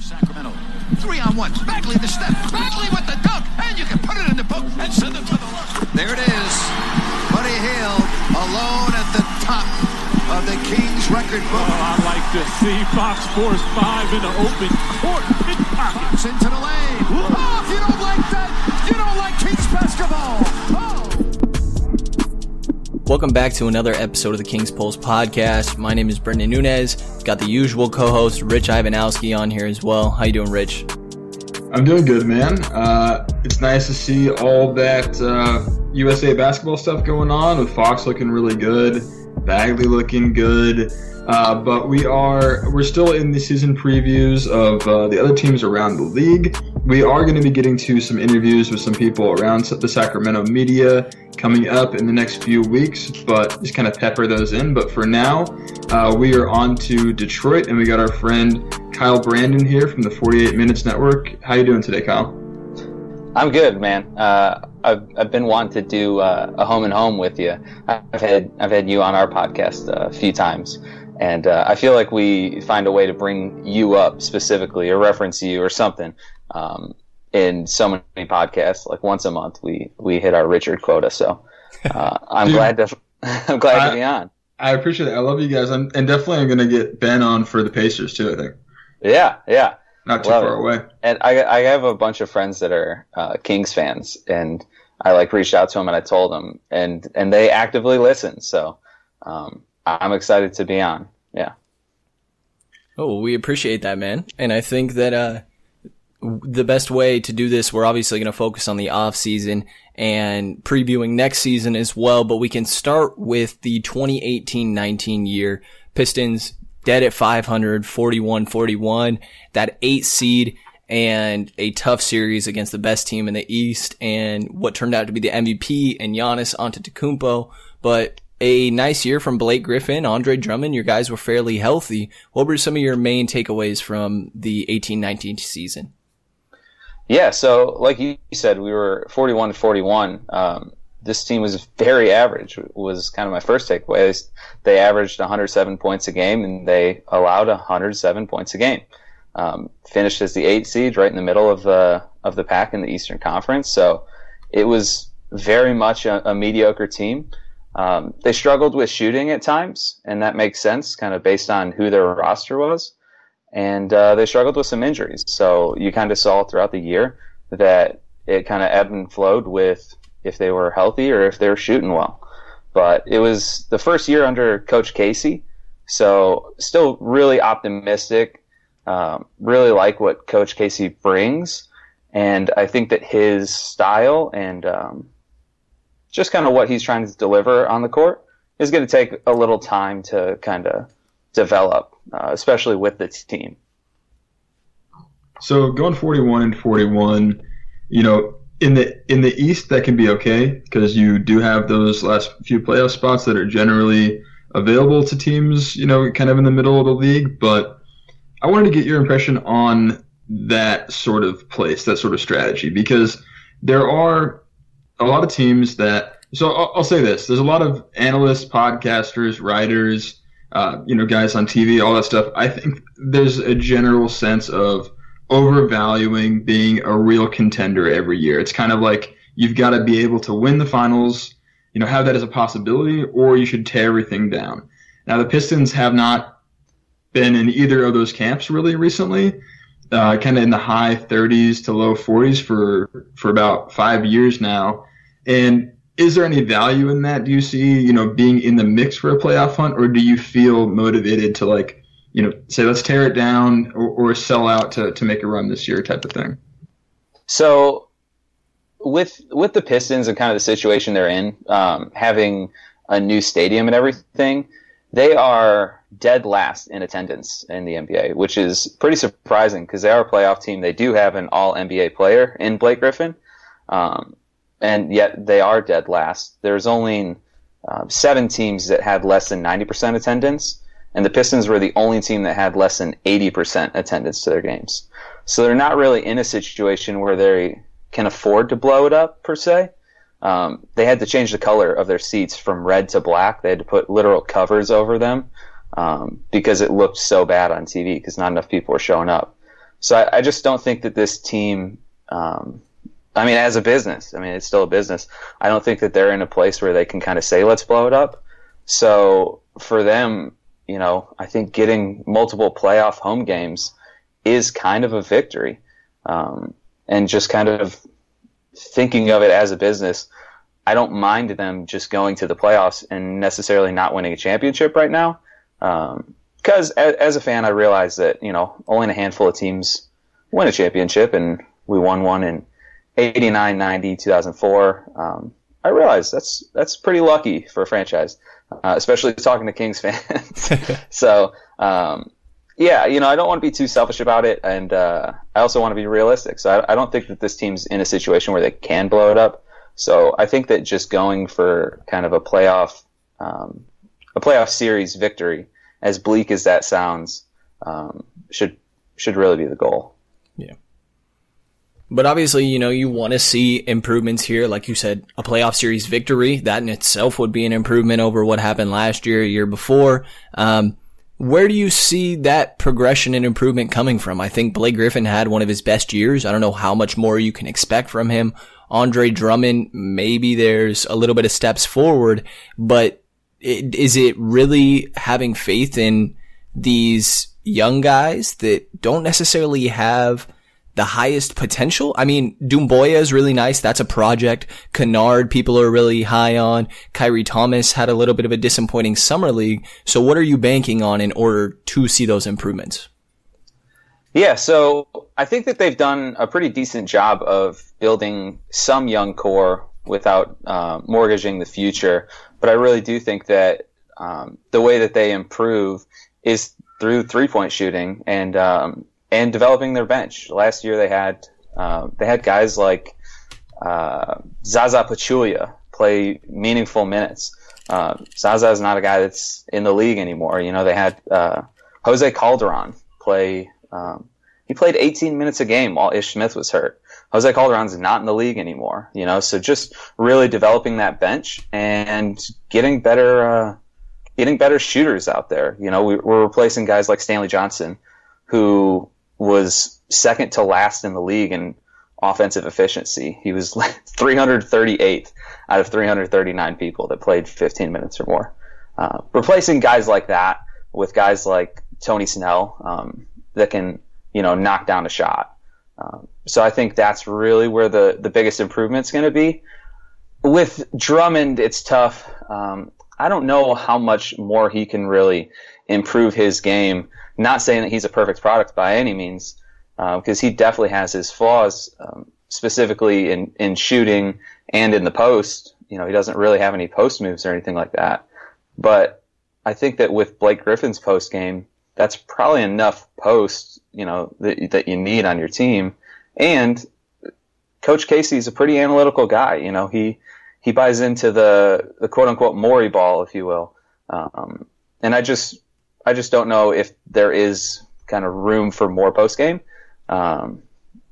Sacramento. Three on one. Bagley the step. Bagley with the dunk. And you can put it in the book and send it to the left. There it is. Buddy Hield alone at the top of the Kings record book. Oh, I like to see Fox Force 5 in the open court. Fox into the lane. Oh, if you don't like that, you don't like Kings basketball. Welcome back to another episode of the King's Pulse podcast. My name is Brendan Nunez. Got the usual co-host Rich Ivanowski on here as well. How you doing, Rich? I'm doing good, man. Uh, it's nice to see all that uh, USA basketball stuff going on with Fox looking really good, Bagley looking good. Uh, but we are we're still in the season previews of uh, the other teams around the league. We are going to be getting to some interviews with some people around the Sacramento media coming up in the next few weeks, but just kind of pepper those in. But for now, uh, we are on to Detroit, and we got our friend Kyle Brandon here from the 48 Minutes Network. How you doing today, Kyle? I'm good, man. Uh, I've, I've been wanting to do uh, a home and home with you. I've had I've had you on our podcast a few times, and uh, I feel like we find a way to bring you up specifically or reference you or something um, in so many podcasts. Like once a month, we we hit our Richard quota. So uh, I'm Dude, glad to I'm glad I- to be on. I appreciate it. I love you guys. I'm, and definitely I'm going to get Ben on for the Pacers too, I think. Yeah, yeah. Not too Love far it. away. And I, I have a bunch of friends that are uh, Kings fans, and I like reached out to them and I told them, and and they actively listen. So um, I'm excited to be on. Yeah. Oh, we appreciate that, man. And I think that uh, the best way to do this, we're obviously going to focus on the off season and previewing next season as well. But we can start with the 2018-19 year. Pistons dead at 500, 41-41, that eight seed and a tough series against the best team in the East and what turned out to be the MVP and Giannis Antetokounmpo. But a nice year from Blake Griffin, Andre Drummond. Your guys were fairly healthy. What were some of your main takeaways from the 18-19 season? Yeah, so like you said, we were 41 to 41. Um, this team was very average. Was kind of my first takeaway. They, averaged 107 points a game, and they allowed 107 points a game. Um, finished as the eight seed, right in the middle of the of the pack in the Eastern Conference. So it was very much a, a mediocre team. Um, they struggled with shooting at times, and that makes sense, kind of based on who their roster was and uh, they struggled with some injuries. So you kind of saw throughout the year that it kind of ebbed and flowed with if they were healthy or if they were shooting well. But it was the first year under Coach Casey, so still really optimistic. Um, really like what Coach Casey brings, and I think that his style and um, just kind of what he's trying to deliver on the court is going to take a little time to kind of develop, uh, especially with the team. So going 41 and 41, you know, in the in the East that can be okay because you do have those last few playoff spots that are generally available to teams, you know, kind of in the middle of the league. But I wanted to get your impression on that sort of place, that sort of strategy, because there are a lot of teams that. So I'll, I'll say this: there's a lot of analysts, podcasters, writers, uh, you know, guys on TV, all that stuff. I think there's a general sense of overvaluing being a real contender every year. It's kind of like you've got to be able to win the finals, you know, have that as a possibility, or you should tear everything down. Now, the Pistons have not been in either of those camps really recently. Uh, kind of in the high 30s to low 40s for for about five years now. And is there any value in that? Do you see, you know, being in the mix for a playoff hunt, or do you feel motivated to like, you know, say let's tear it down or, or sell out to, to make a run this year type of thing? So with with the Pistons and kind of the situation they're in, um, having a new stadium and everything, they are dead last in attendance in the NBA, which is pretty surprising because they are a playoff team. They do have an All NBA player in Blake Griffin, um, and yet they are dead last. There's only uh, seven teams that had less than 90% attendance, and the Pistons were the only team that had less than 80% attendance to their games. So they're not really in a situation where they can afford to blow it up per se. Um, they had to change the color of their seats from red to black. They had to put literal covers over them um, because it looked so bad on TV because not enough people were showing up. So I, I just don't think that this team. Um, I mean, as a business, I mean, it's still a business. I don't think that they're in a place where they can kind of say, let's blow it up. So for them, you know, I think getting multiple playoff home games is kind of a victory. Um, and just kind of thinking of it as a business, I don't mind them just going to the playoffs and necessarily not winning a championship right now. Because um, as, as, a fan, I realize that, you know, only a handful of teams win a championship, and we won one in 89, 90, 2004. Um, I realize that's that's pretty lucky for a franchise, uh, especially talking to Kings fans. so, um, yeah, you know, I don't want to be too selfish about it, and uh, I also want to be realistic. So I, I, don't think that this team's in a situation where they can blow it up. So I think that just going for kind of a playoff, um, a playoff series victory, as bleak as that sounds, um, should should really be the goal. But obviously, you know, you want to see improvements here. Like you said, a playoff series victory, that in itself would be an improvement over what happened last year, year before. Um, where do you see that progression and improvement coming from? I think Blake Griffin had one of his best years. I don't know how much more you can expect from him. Andre Drummond, maybe there's a little bit of steps forward, but it, is it really having faith in these young guys that don't necessarily have the highest potential. I mean, Doumbouya is really nice. That's a project. Kennard, people are really high on. Khyri Thomas had a little bit of a disappointing summer league. So what are you banking on in order to see those improvements? Yeah, so I think that they've done a pretty decent job of building some young core without uh, mortgaging the future. But I really do think that um, the way that they improve is through three point shooting and um, and developing their bench. Last year they had uh, they had guys like uh, Zaza Pachulia play meaningful minutes. Uh, Zaza is not a guy that's in the league anymore. You know they had uh, Jose Calderon play. Um, he played 18 minutes a game while Ish Smith was hurt. Jose Calderon's not in the league anymore. You know, so just really developing that bench and getting better. Uh, getting better shooters out there. You know, we, we're replacing guys like Stanley Johnson, who was second to last in the league in offensive efficiency. He was 338th out of 339 people that played 15 minutes or more. Uh, replacing guys like that with guys like Tony Snell um, that can, you know, knock down a shot. Um, so I think that's really where the, the biggest improvement's going to be. With Drummond, it's tough. Um, I don't know how much more he can really improve his game. Not saying that he's a perfect product by any means, because uh, he definitely has his flaws, um, specifically in, in shooting and in the post. You know, he doesn't really have any post moves or anything like that. But I think that with Blake Griffin's post game, that's probably enough post, you know, that, that you need on your team. And Coach Casey is a pretty analytical guy. You know, he, he buys into the, the quote unquote Morey ball, if you will. Um, and I just, I just don't know if there is kind of room for more post game. Um,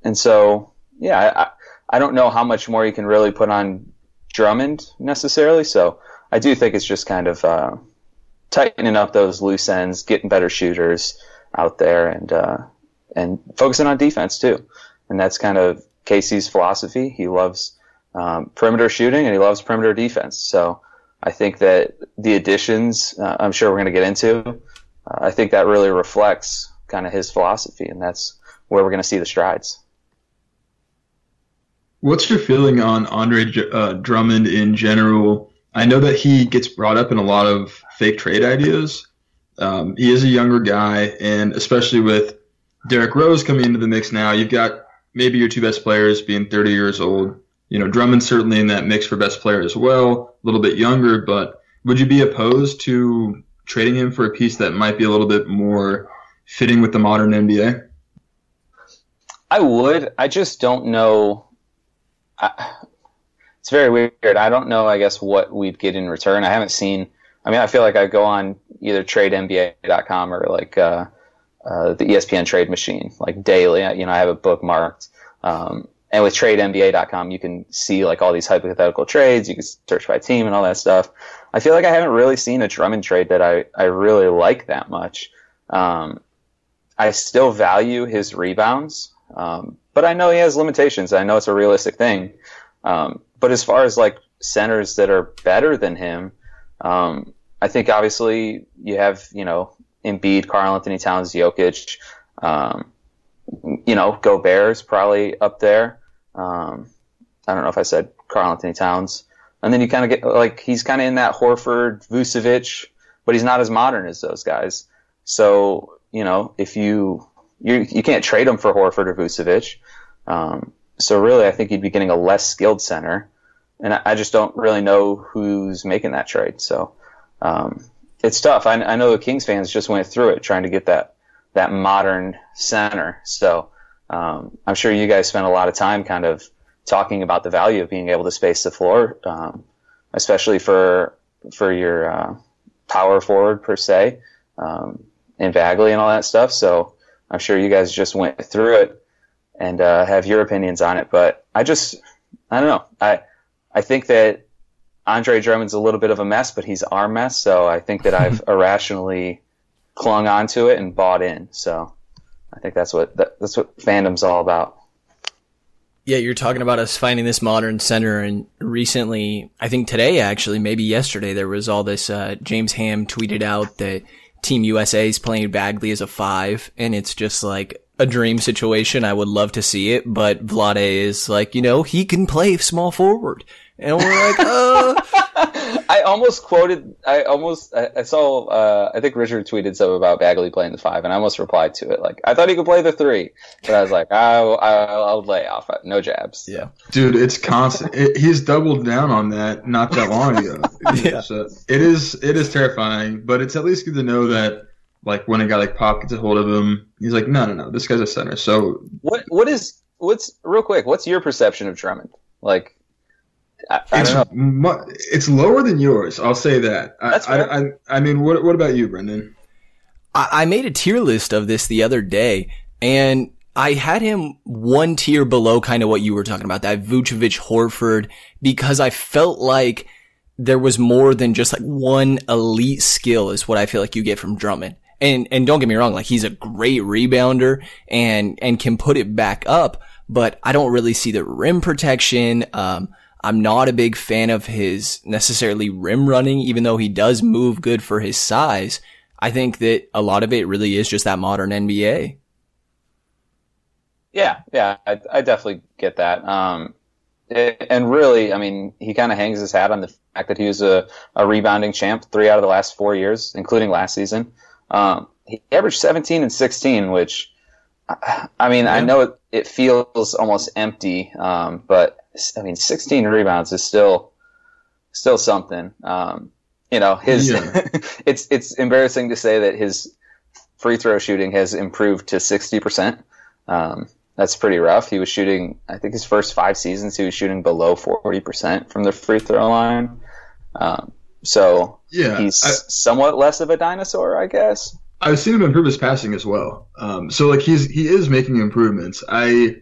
and so, yeah, I, I don't know how much more you can really put on Drummond necessarily. So I do think it's just kind of uh, tightening up those loose ends, getting better shooters out there, and uh, and focusing on defense too. And that's kind of Casey's philosophy. He loves um, perimeter shooting and he loves perimeter defense. So I think that the additions, uh, I'm sure we're going to get into, uh, I think that really reflects kind of his philosophy, and that's where we're going to see the strides. What's your feeling on Andre uh, Drummond in general? I know that he gets brought up in a lot of fake trade ideas. Um, he is a younger guy, and especially with Derrick Rose coming into the mix now, you've got maybe your two best players being 30 years old. You know, Drummond's certainly in that mix for best player as well, a little bit younger, but would you be opposed to trading him for a piece that might be a little bit more fitting with the modern NBA? I would. I just don't know. I, it's very weird. I don't know. I guess what we'd get in return. I haven't seen. I mean, I feel like I go on either TradeNBA.com or like uh, uh, the ESPN Trade Machine, like daily. You know, I have it bookmarked. Um, and with TradeNBA.com, you can see like all these hypothetical trades. You can search by team and all that stuff. I feel like I haven't really seen a Drummond trade that I, I really like that much. Um, I still value his rebounds, um, but I know he has limitations. I know it's a realistic thing. Um, but as far as like centers that are better than him, um, I think obviously you have you know Embiid, Karl Anthony Towns, Jokic. Um, you know, Gobert's probably up there. Um, I don't know if I said Karl Anthony Towns. And then you kind of get like he's kind of in that Horford, Vucevic, but he's not as modern as those guys. So you know, if you you you can't trade him for Horford or Vucevic. Um, so really, I think you'd be getting a less skilled center, and I, I just don't really know who's making that trade. So um, it's tough. I, I know the Kings fans just went through it trying to get that that modern center. So um, I'm sure you guys spent a lot of time kind of talking about the value of being able to space the floor, um, especially for for your uh, power forward per se, um, in Bagley and all that stuff. So I'm sure you guys just went through it and uh, have your opinions on it. But I just I don't know. I I think that Andre Drummond's a little bit of a mess, but he's our mess. So I think that I've irrationally clung onto it and bought in. So I think that's what that, that's what fandom's all about. Yeah, you're talking about us finding this modern center, and recently, I think today actually, maybe yesterday, there was all this. Uh, James Ham tweeted out that Team USA is playing Bagley as a five, and it's just like a dream situation. I would love to see it, but Vlade is like, you know, he can play small forward, and we're like, uh. I almost quoted. I almost. I, I saw. Uh, I think Richard tweeted something about Bagley playing the five, and I almost replied to it. Like I thought he could play the three, but I was like, I'll, I'll, I'll lay off. No jabs. Yeah, dude, it's constant. It, he's doubled down on that not that long ago. yeah, so it is. It is terrifying, but it's at least good to know that. Like when a guy like Pop gets a hold of him, he's like, no, no, no, this guy's a center. So what? What is? What's real quick? What's your perception of Drummond? Like I, I it's mu- it's lower than yours. I'll say that. I, That's fair. I, I, I mean, what what about you, Brendan? I, I made a tier list of this the other day, and I had him one tier below kind of what you were talking about, that Vucevic Horford, because I felt like there was more than just like one elite skill is what I feel like you get from Drummond. And, and don't get me wrong, like he's a great rebounder and, and can put it back up, but I don't really see the rim protection. Um, I'm not a big fan of his necessarily rim running, even though he does move good for his size. I think that a lot of it really is just that modern NBA. Yeah, yeah, I, I definitely get that. Um, it, and really, I mean, he kind of hangs his hat on the fact that he was a, a rebounding champ three out of the last four years, including last season. Um, he averaged 17 and 16, which, I mean, yeah. I know it, it feels almost empty, um, but I mean, 16 rebounds is still still something. Um, you know, his yeah. it's it's embarrassing to say that his free throw shooting has improved to 60%. Um, that's pretty rough. He was shooting, I think his first five seasons, he was shooting below 40% from the free throw line. Um, so yeah, he's I, somewhat less of a dinosaur, I guess. I've seen him improve his passing as well. Um, so like he's he is making improvements. I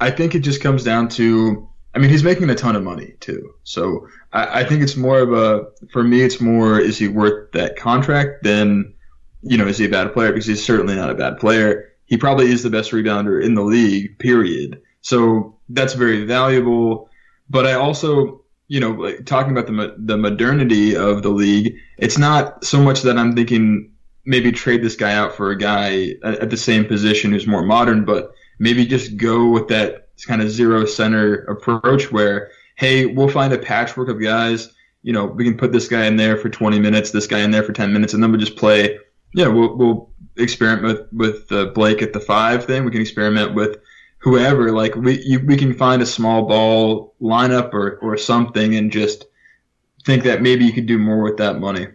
I think it just comes down to I mean, he's making a ton of money too. So I, I, think it's more of a, for me, it's more, is he worth that contract than, you know, is he a bad player? Because he's certainly not a bad player. He probably is the best rebounder in the league, period. So that's very valuable. But I also, you know, like, talking about the, the modernity of the league, it's not so much that I'm thinking maybe trade this guy out for a guy at the same position who's more modern, but maybe just go with that kind of zero center approach where, hey, we'll find a patchwork of guys. You know, we can put this guy in there for 20 minutes, this guy in there for 10 minutes, and then we'll just play. Yeah, we'll, we'll experiment with with uh, Blake at the five thing. We can experiment with whoever. Like we you, we can find a small ball lineup or or something, and just think that maybe you could do more with that money.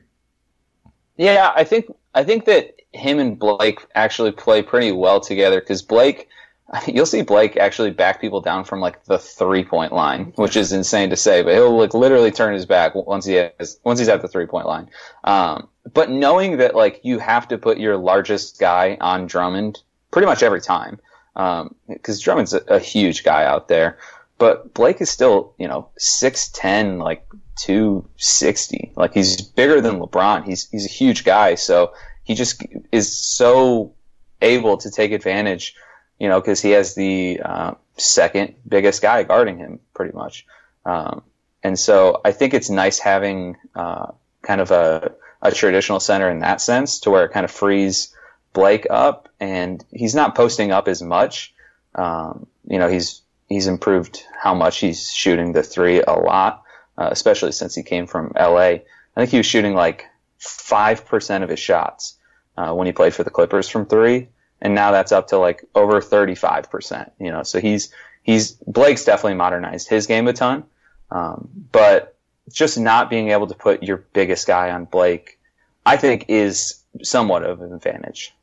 Yeah, I think I think that him and Blake actually play pretty well together because Blake, you'll see Blake actually back people down from like the three point line, which is insane to say, but he'll like literally turn his back once he has once he's at the three point line. Um, but knowing that like you have to put your largest guy on Drummond pretty much every time, because um, Drummond's a, a huge guy out there. But Blake is still, you know, six ten, like two sixty. Like he's bigger than LeBron. He's he's a huge guy. So he just is so able to take advantage, you know, because he has the uh, second biggest guy guarding him, pretty much. Um, and so I think it's nice having uh, kind of a, a traditional center in that sense, to where it kind of frees Blake up, and he's not posting up as much. Um, you know, he's he's improved how much he's shooting the three a lot, uh, especially since he came from LA. I think he was shooting like five percent of his shots uh, when he played for the Clippers from three, and now that's up to like over thirty five percent. You know, so he's he's Blake's definitely modernized his game a ton, um, but just not being able to put your biggest guy on Blake, I think, is somewhat of an advantage.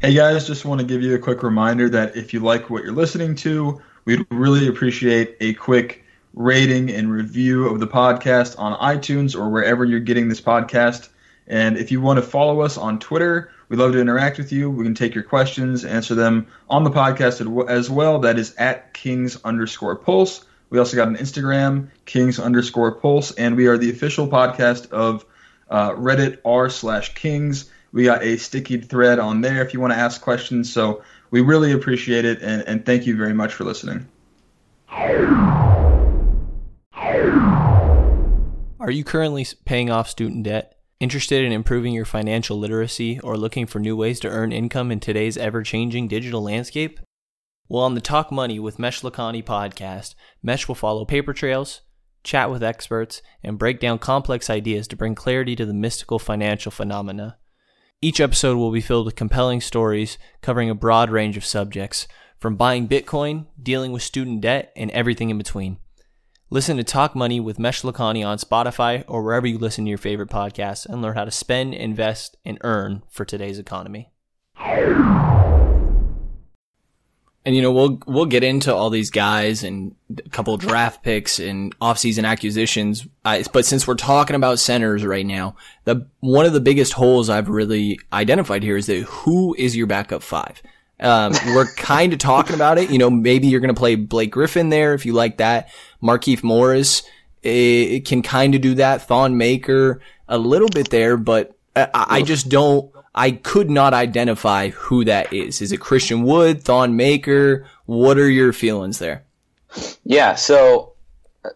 Hey guys, just want to give you a quick reminder that if you like what you're listening to, we'd really appreciate a quick rating and review of the podcast on iTunes or wherever you're getting this podcast. And if you want to follow us on Twitter, we'd love to interact with you. We can take your questions, answer them on the podcast as well. That is at Kings underscore Pulse. We also got an Instagram, Kings underscore Pulse, and we are the official podcast of uh, Reddit r slash Kings. We got a sticky thread on there if you want to ask questions. So we really appreciate it, and, and thank you very much for listening. Are you currently paying off student debt? Interested in improving your financial literacy or looking for new ways to earn income in today's ever changing digital landscape? Well, on the Talk Money with Mesh Lakhani podcast, Mesh will follow paper trails, chat with experts, and break down complex ideas to bring clarity to the mystical financial phenomena. Each episode will be filled with compelling stories covering a broad range of subjects, from buying Bitcoin, dealing with student debt, and everything in between. Listen to Talk Money with Mesh Lakhani on Spotify or wherever you listen to your favorite podcasts and learn how to spend, invest, and earn for today's economy. And you know, we'll we'll get into all these guys and a couple draft picks and offseason acquisitions. I, but since we're talking about centers right now, the one of the biggest holes I've really identified here is that who is your backup five? Um, we're kind of talking about it. You know, maybe you're going to play Blake Griffin there if you like that. Markieff Morris it, it can kind of do that. Thon Maker a little bit there, but I, I just don't. I could not identify who that is. Is it Christian Wood, Thon Maker? What are your feelings there? Yeah, so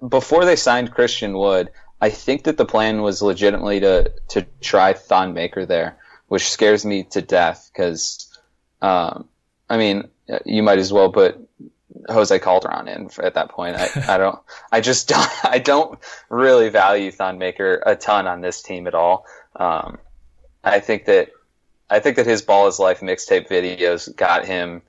before they signed Christian Wood, I think that the plan was legitimately to to try Thon Maker there, which scares me to death because, um, I mean, you might as well put Jose Calderon in at that point. I, I don't, I just don't, I don't really value Thon Maker a ton on this team at all. Um, I think that I think that his Ball is Life mixtape videos got him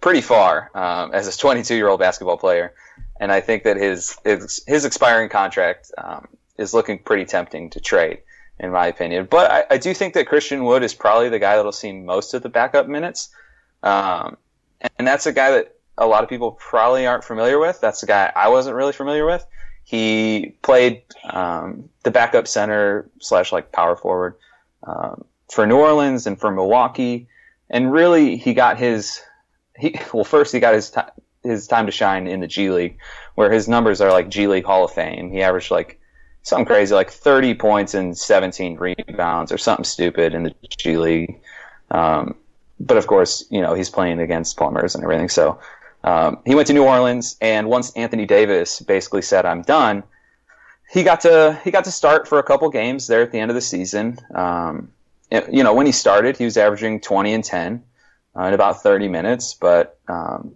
pretty far um, as a 22 year old basketball player, and I think that his his, his expiring contract um, is looking pretty tempting to trade, in my opinion. But I, I, do think that Christian Wood is probably the guy that'll see most of the backup minutes, um, and that's a guy that a lot of people probably aren't familiar with. That's a guy I wasn't really familiar with. He played um, the backup center slash like power forward. Um, for New Orleans and for Milwaukee, and really he got his he well first he got his t- his time to shine in the G League, where his numbers are like G League Hall of Fame. He averaged like something crazy, like 30 points and 17 rebounds or something stupid in the G League. Um, but of course, you know he's playing against plumbers and everything. So um, he went to New Orleans, and once Anthony Davis basically said, "I'm done," he got to he got to start for a couple games there at the end of the season. Um, you know, when he started, he was averaging 20 and 10 uh, in about 30 minutes. But um,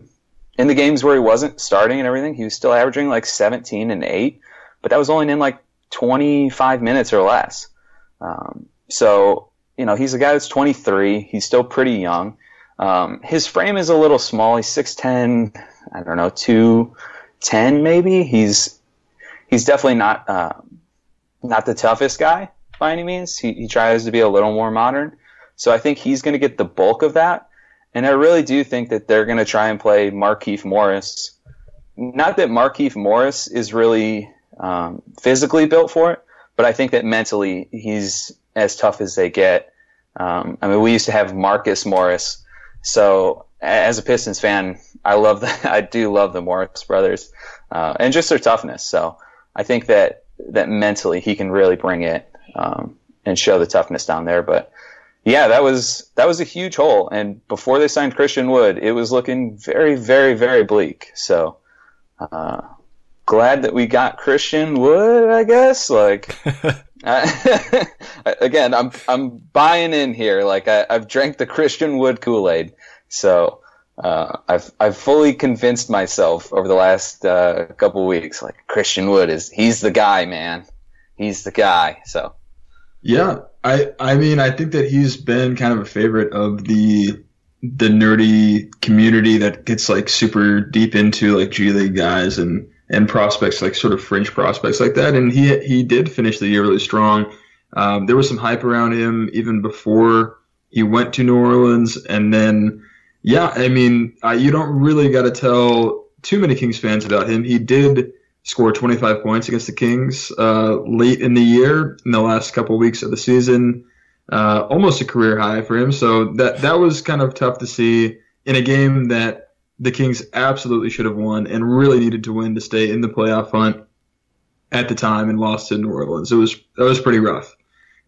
in the games where he wasn't starting and everything, he was still averaging like 17 and 8. But that was only in like 25 minutes or less. Um, so, you know, he's a guy that's 23. He's still pretty young. Um, his frame is a little small. He's 6'10, I don't know, 210 maybe. He's, he's definitely not, uh, not the toughest guy by any means. He, he tries to be a little more modern. So I think he's going to get the bulk of that. And I really do think that they're going to try and play Markieff Morris. Not that Markieff Morris is really um, physically built for it, but I think that mentally he's as tough as they get. Um, I mean, we used to have Marcus Morris. So as a Pistons fan, I love the, I do love the Morris brothers, uh, and just their toughness. So I think that, that mentally he can really bring it, um, and show the toughness down there. But yeah, that was that was a huge hole. And before they signed Christian Wood, it was looking very, very, very bleak. So uh, glad that we got Christian Wood. I guess like. again, I'm I'm buying in here. Like I, have drank the Christian Wood Kool Aid, so uh, I've I've fully convinced myself over the last uh, couple weeks. Like Christian Wood is he's the guy, man. He's the guy. So yeah, I I mean I think that he's been kind of a favorite of the the nerdy community that gets like super deep into like G League guys and and prospects like sort of fringe prospects like that. And he he did finish the year really strong. Um, there was some hype around him even before he went to New Orleans, and then yeah, I mean uh, you don't really got to tell too many Kings fans about him. He did scored 25 points against the Kings uh, late in the year in the last couple weeks of the season. Uh, almost a career high for him. So that that was kind of tough to see in a game that the Kings absolutely should have won and really needed to win to stay in the playoff hunt at the time and lost to New Orleans. It was that was pretty rough.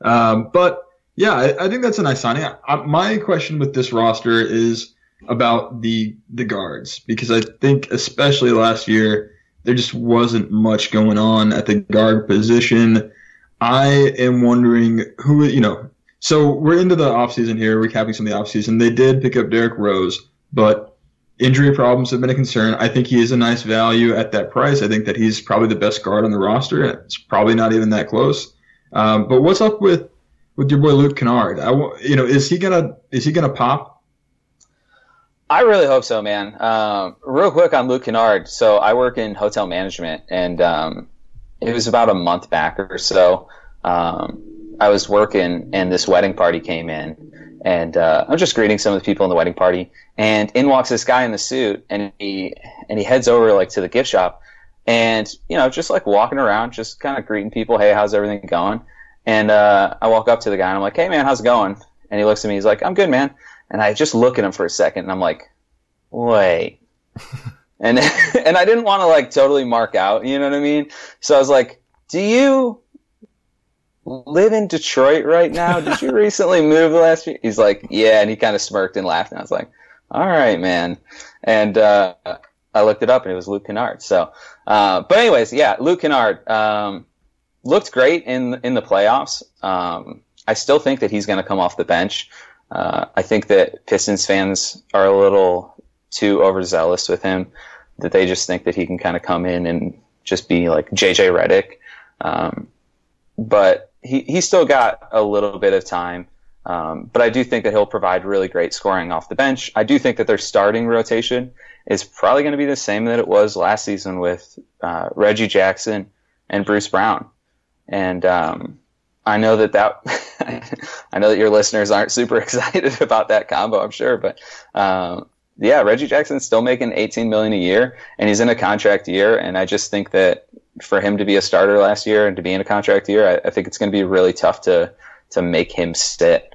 Um, but yeah, I, I, think that's a nice signing. I, my question with this roster is about the the guards because I think especially last year there just wasn't much going on at the guard position. I am wondering who, you know, so we're into the offseason here, recapping some of the offseason. They did pick up Derrick Rose, but injury problems have been a concern. I think he is a nice value at that price. I think that he's probably the best guard on the roster. It's probably not even that close. Um, but what's up with with your boy Luke Kennard? I, you know, is he gonna is he gonna pop I really hope so, man. Um, real quick on Luke Kennard. So I work in hotel management, and um, it was about a month back or so. Um, I was working, and this wedding party came in, and uh, I'm just greeting some of the people in the wedding party, and in walks this guy in the suit, and he and he heads over like to the gift shop, and you know just like walking around, just kind of greeting people. Hey, how's everything going? And uh, I walk up to the guy, and I'm like, Hey, man, how's it going? And he looks at me. He's like, I'm good, man. And I just look at him for a second, and I'm like, wait. and and I didn't want to like totally mark out, you know what I mean? So I was like, do you live in Detroit right now? Did you recently move last year? He's like, yeah, and he kind of smirked and laughed, and I was like, all right, man. And uh, I looked it up, and it was Luke Kennard. So, uh, but anyways, yeah, Luke Kennard um, looked great in in the playoffs. Um, I still think that he's going to come off the bench. Uh, I think that Pistons fans are a little too overzealous with him that they just think that he can kind of come in and just be like JJ Redick. Um, but he, he's still got a little bit of time. Um, but I do think that he'll provide really great scoring off the bench. I do think that their starting rotation is probably going to be the same that it was last season with uh, Reggie Jackson and Bruce Brown. And um, I know that that I know that your listeners aren't super excited about that combo. I'm sure, but um, yeah, Reggie Jackson's still making 18 million a year, and he's in a contract year. And I just think that for him to be a starter last year and to be in a contract year, I, I think it's going to be really tough to to make him sit.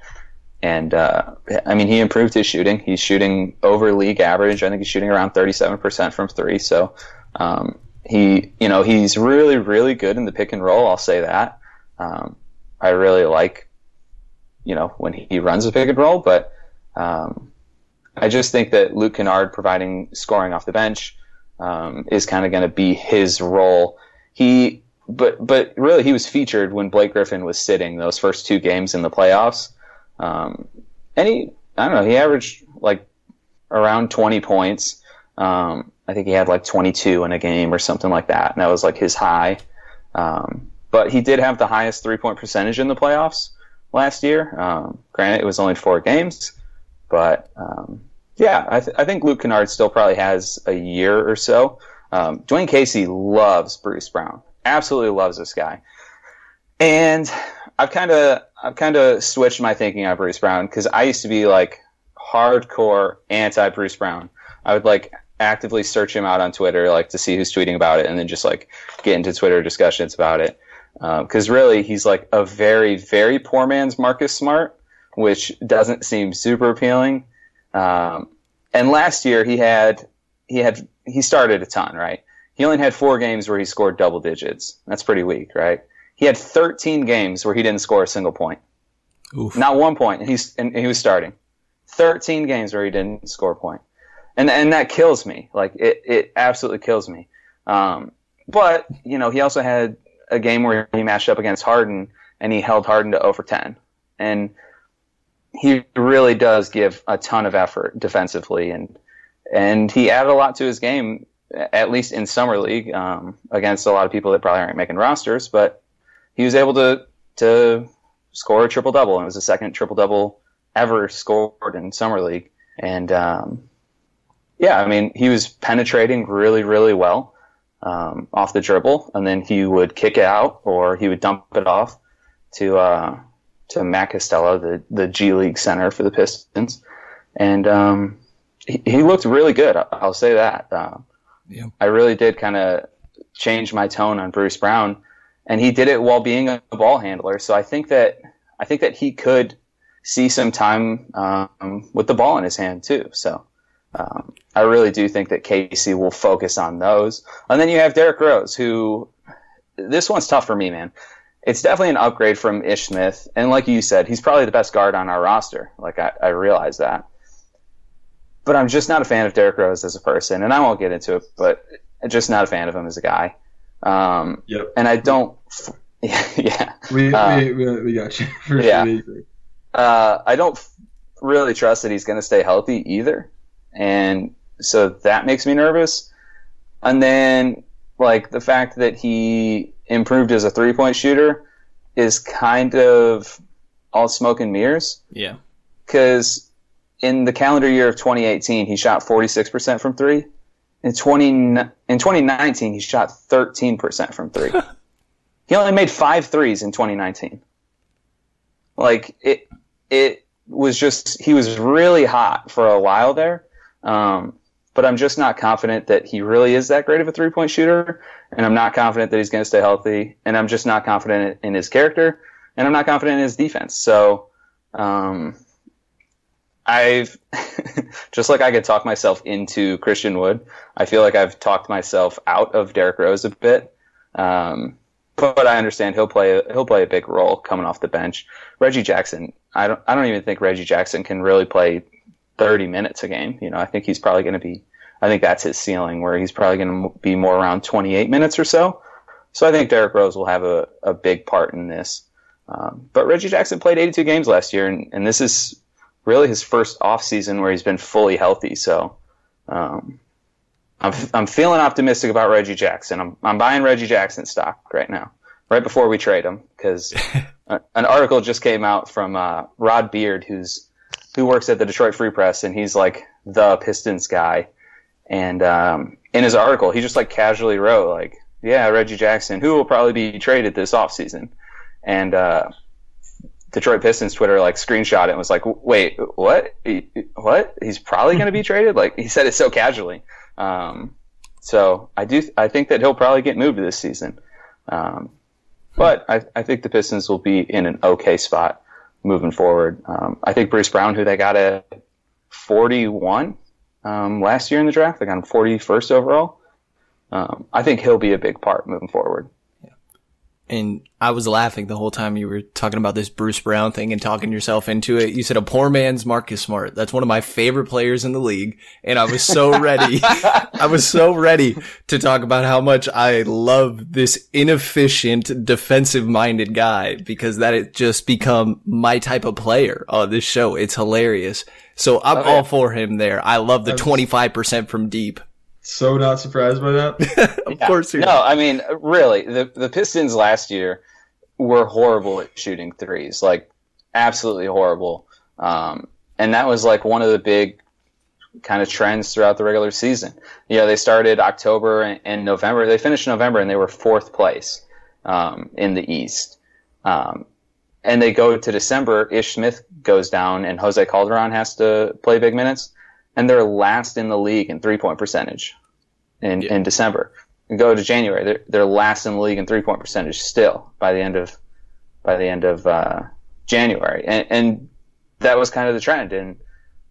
And uh, I mean, he improved his shooting. He's shooting over league average. I think he's shooting around 37% from three. So um, he, you know, he's really, really good in the pick and roll. I'll say that. Um, I really like, you know, when he runs a pick and roll, but um, I just think that Luke Kennard providing scoring off the bench um, is kind of going to be his role. He, but but really, he was featured when Blake Griffin was sitting those first two games in the playoffs, um, and he, I don't know, he averaged like around 20 points. Um, I think he had like 22 in a game or something like that, and that was like his high. Um, but he did have the highest three point percentage in the playoffs last year. Um, granted, it was only four games, but um, yeah, I, th- I, think Luke Kennard still probably has a year or so. Um, Dwane Casey loves Bruce Brown, absolutely loves this guy, and I've kind of I've kind of switched my thinking on Bruce Brown because I used to be like hardcore anti Bruce Brown. I would like actively search him out on Twitter, like to see who's tweeting about it, and then just like get into Twitter discussions about it. Because really, he's like a very very poor man's Marcus Smart, which doesn't seem super appealing. Um, and last year he had he had he started a ton, right? He only had four games where he scored double digits. That's pretty weak, right? He had 13 games where he didn't score a single point. Oof. Not one point. And he's and he was starting. 13 games where he didn't score a. And and that kills me. Like it it absolutely kills me. Um, but, you know, he also had a game where he matched up against Harden and he held Harden to over 10. And he really does give a ton of effort defensively and and he added a lot to his game at least in summer league um, against a lot of people that probably aren't making rosters but he was able to to score a triple double and it was the second triple double ever scored in summer league and um, yeah i mean he was penetrating really really well um, off the dribble and then he would kick it out or he would dump it off to uh, to Matt Costello, the the G League center for the Pistons, and um, he, he looked really good. I'll say that. Um, Yeah. I really did kind of change my tone on Bruce Brown, and he did it while being a ball handler. So I think that I think that he could see some time um, with the ball in his hand too. So. Um, I really do think that Casey will focus on those. And then you have Derrick Rose, who this one's tough for me, man it's definitely an upgrade from Ish Smith. And like you said, he's probably the best guard on our roster. Like I, I realize that. But I'm just not a fan of Derrick Rose as a person, and I won't get into it, but I'm just not a fan of him as a guy. Um, Yep. and I don't, yeah, We, Uh, we, we, we got you. For yeah. Uh, I don't really trust that he's going to stay healthy either. And so that makes me nervous. And then, like, the fact that he improved as a three point shooter is kind of all smoke and mirrors. Yeah. Because in the calendar year of 2018, he shot 46% from three. In 20, in 2019, he shot 13% from three. he only made five threes in 2019. Like it, it was just he was really hot for a while there. Um, but I'm just not confident that he really is that great of a three point shooter, and I'm not confident that he's going to stay healthy, and I'm just not confident in his character, and I'm not confident in his defense. So, um, I've just like I could talk myself into Christian Wood. I feel like I've talked myself out of Derrick Rose a bit. Um, but I understand he'll play he'll play a big role coming off the bench. Reggie Jackson, I don't I don't even think Reggie Jackson can really play 30 minutes a game. You know, I think he's probably going to be I think that's his ceiling where he's probably going to be more around 28 minutes or so. So I think Derrick Rose will have a, a big part in this. Um, but Reggie Jackson played 82 games last year, and, and this is really his first off season where he's been fully healthy. So um, I'm, I'm feeling optimistic about Reggie Jackson. I'm, I'm buying Reggie Jackson stock right now, right before we trade him, because an article just came out from uh, Rod Beard, who's who works at the Detroit Free Press, and he's like the Pistons guy. And um, in his article, he just like casually wrote like, "Yeah, Reggie Jackson, who will probably be traded this offseason. and uh, Detroit Pistons Twitter like screenshot it and was like, "Wait, what? What? He's probably going to be traded?" Like he said it so casually. Um, so I do. I think that he'll probably get moved this season. Um, but I, I think the Pistons will be in an okay spot moving forward. Um, I think Bruce Brown, who they got at 41 um, last year in the draft, they got him 41st overall. Um, I think he'll be a big part moving forward. And I was laughing the whole time you were talking about this Bruce Brown thing and talking yourself into it. You said a poor man's Marcus Smart. That's one of my favorite players in the league. And I was so ready. I was so ready to talk about how much I love this inefficient defensive minded guy because that has just become my type of player on this show. It's hilarious. So I'm oh, all for him there. I love the 25% from deep. So not surprised by that. Of course. you're- No, I mean, really, the the Pistons last year were horrible at shooting threes, like absolutely horrible. Um, and that was like one of the big kind of trends throughout the regular season. You know, they started October and, and November. They finished November and they were fourth place um, in the East. Um, and they go to December. Ish Smith goes down, and Jose Calderon has to play big minutes, and they're last in the league in three point percentage in in December. Go to January, they're they're last in the league in three point percentage still by the end of by the end of uh, January, and and that was kind of the trend, and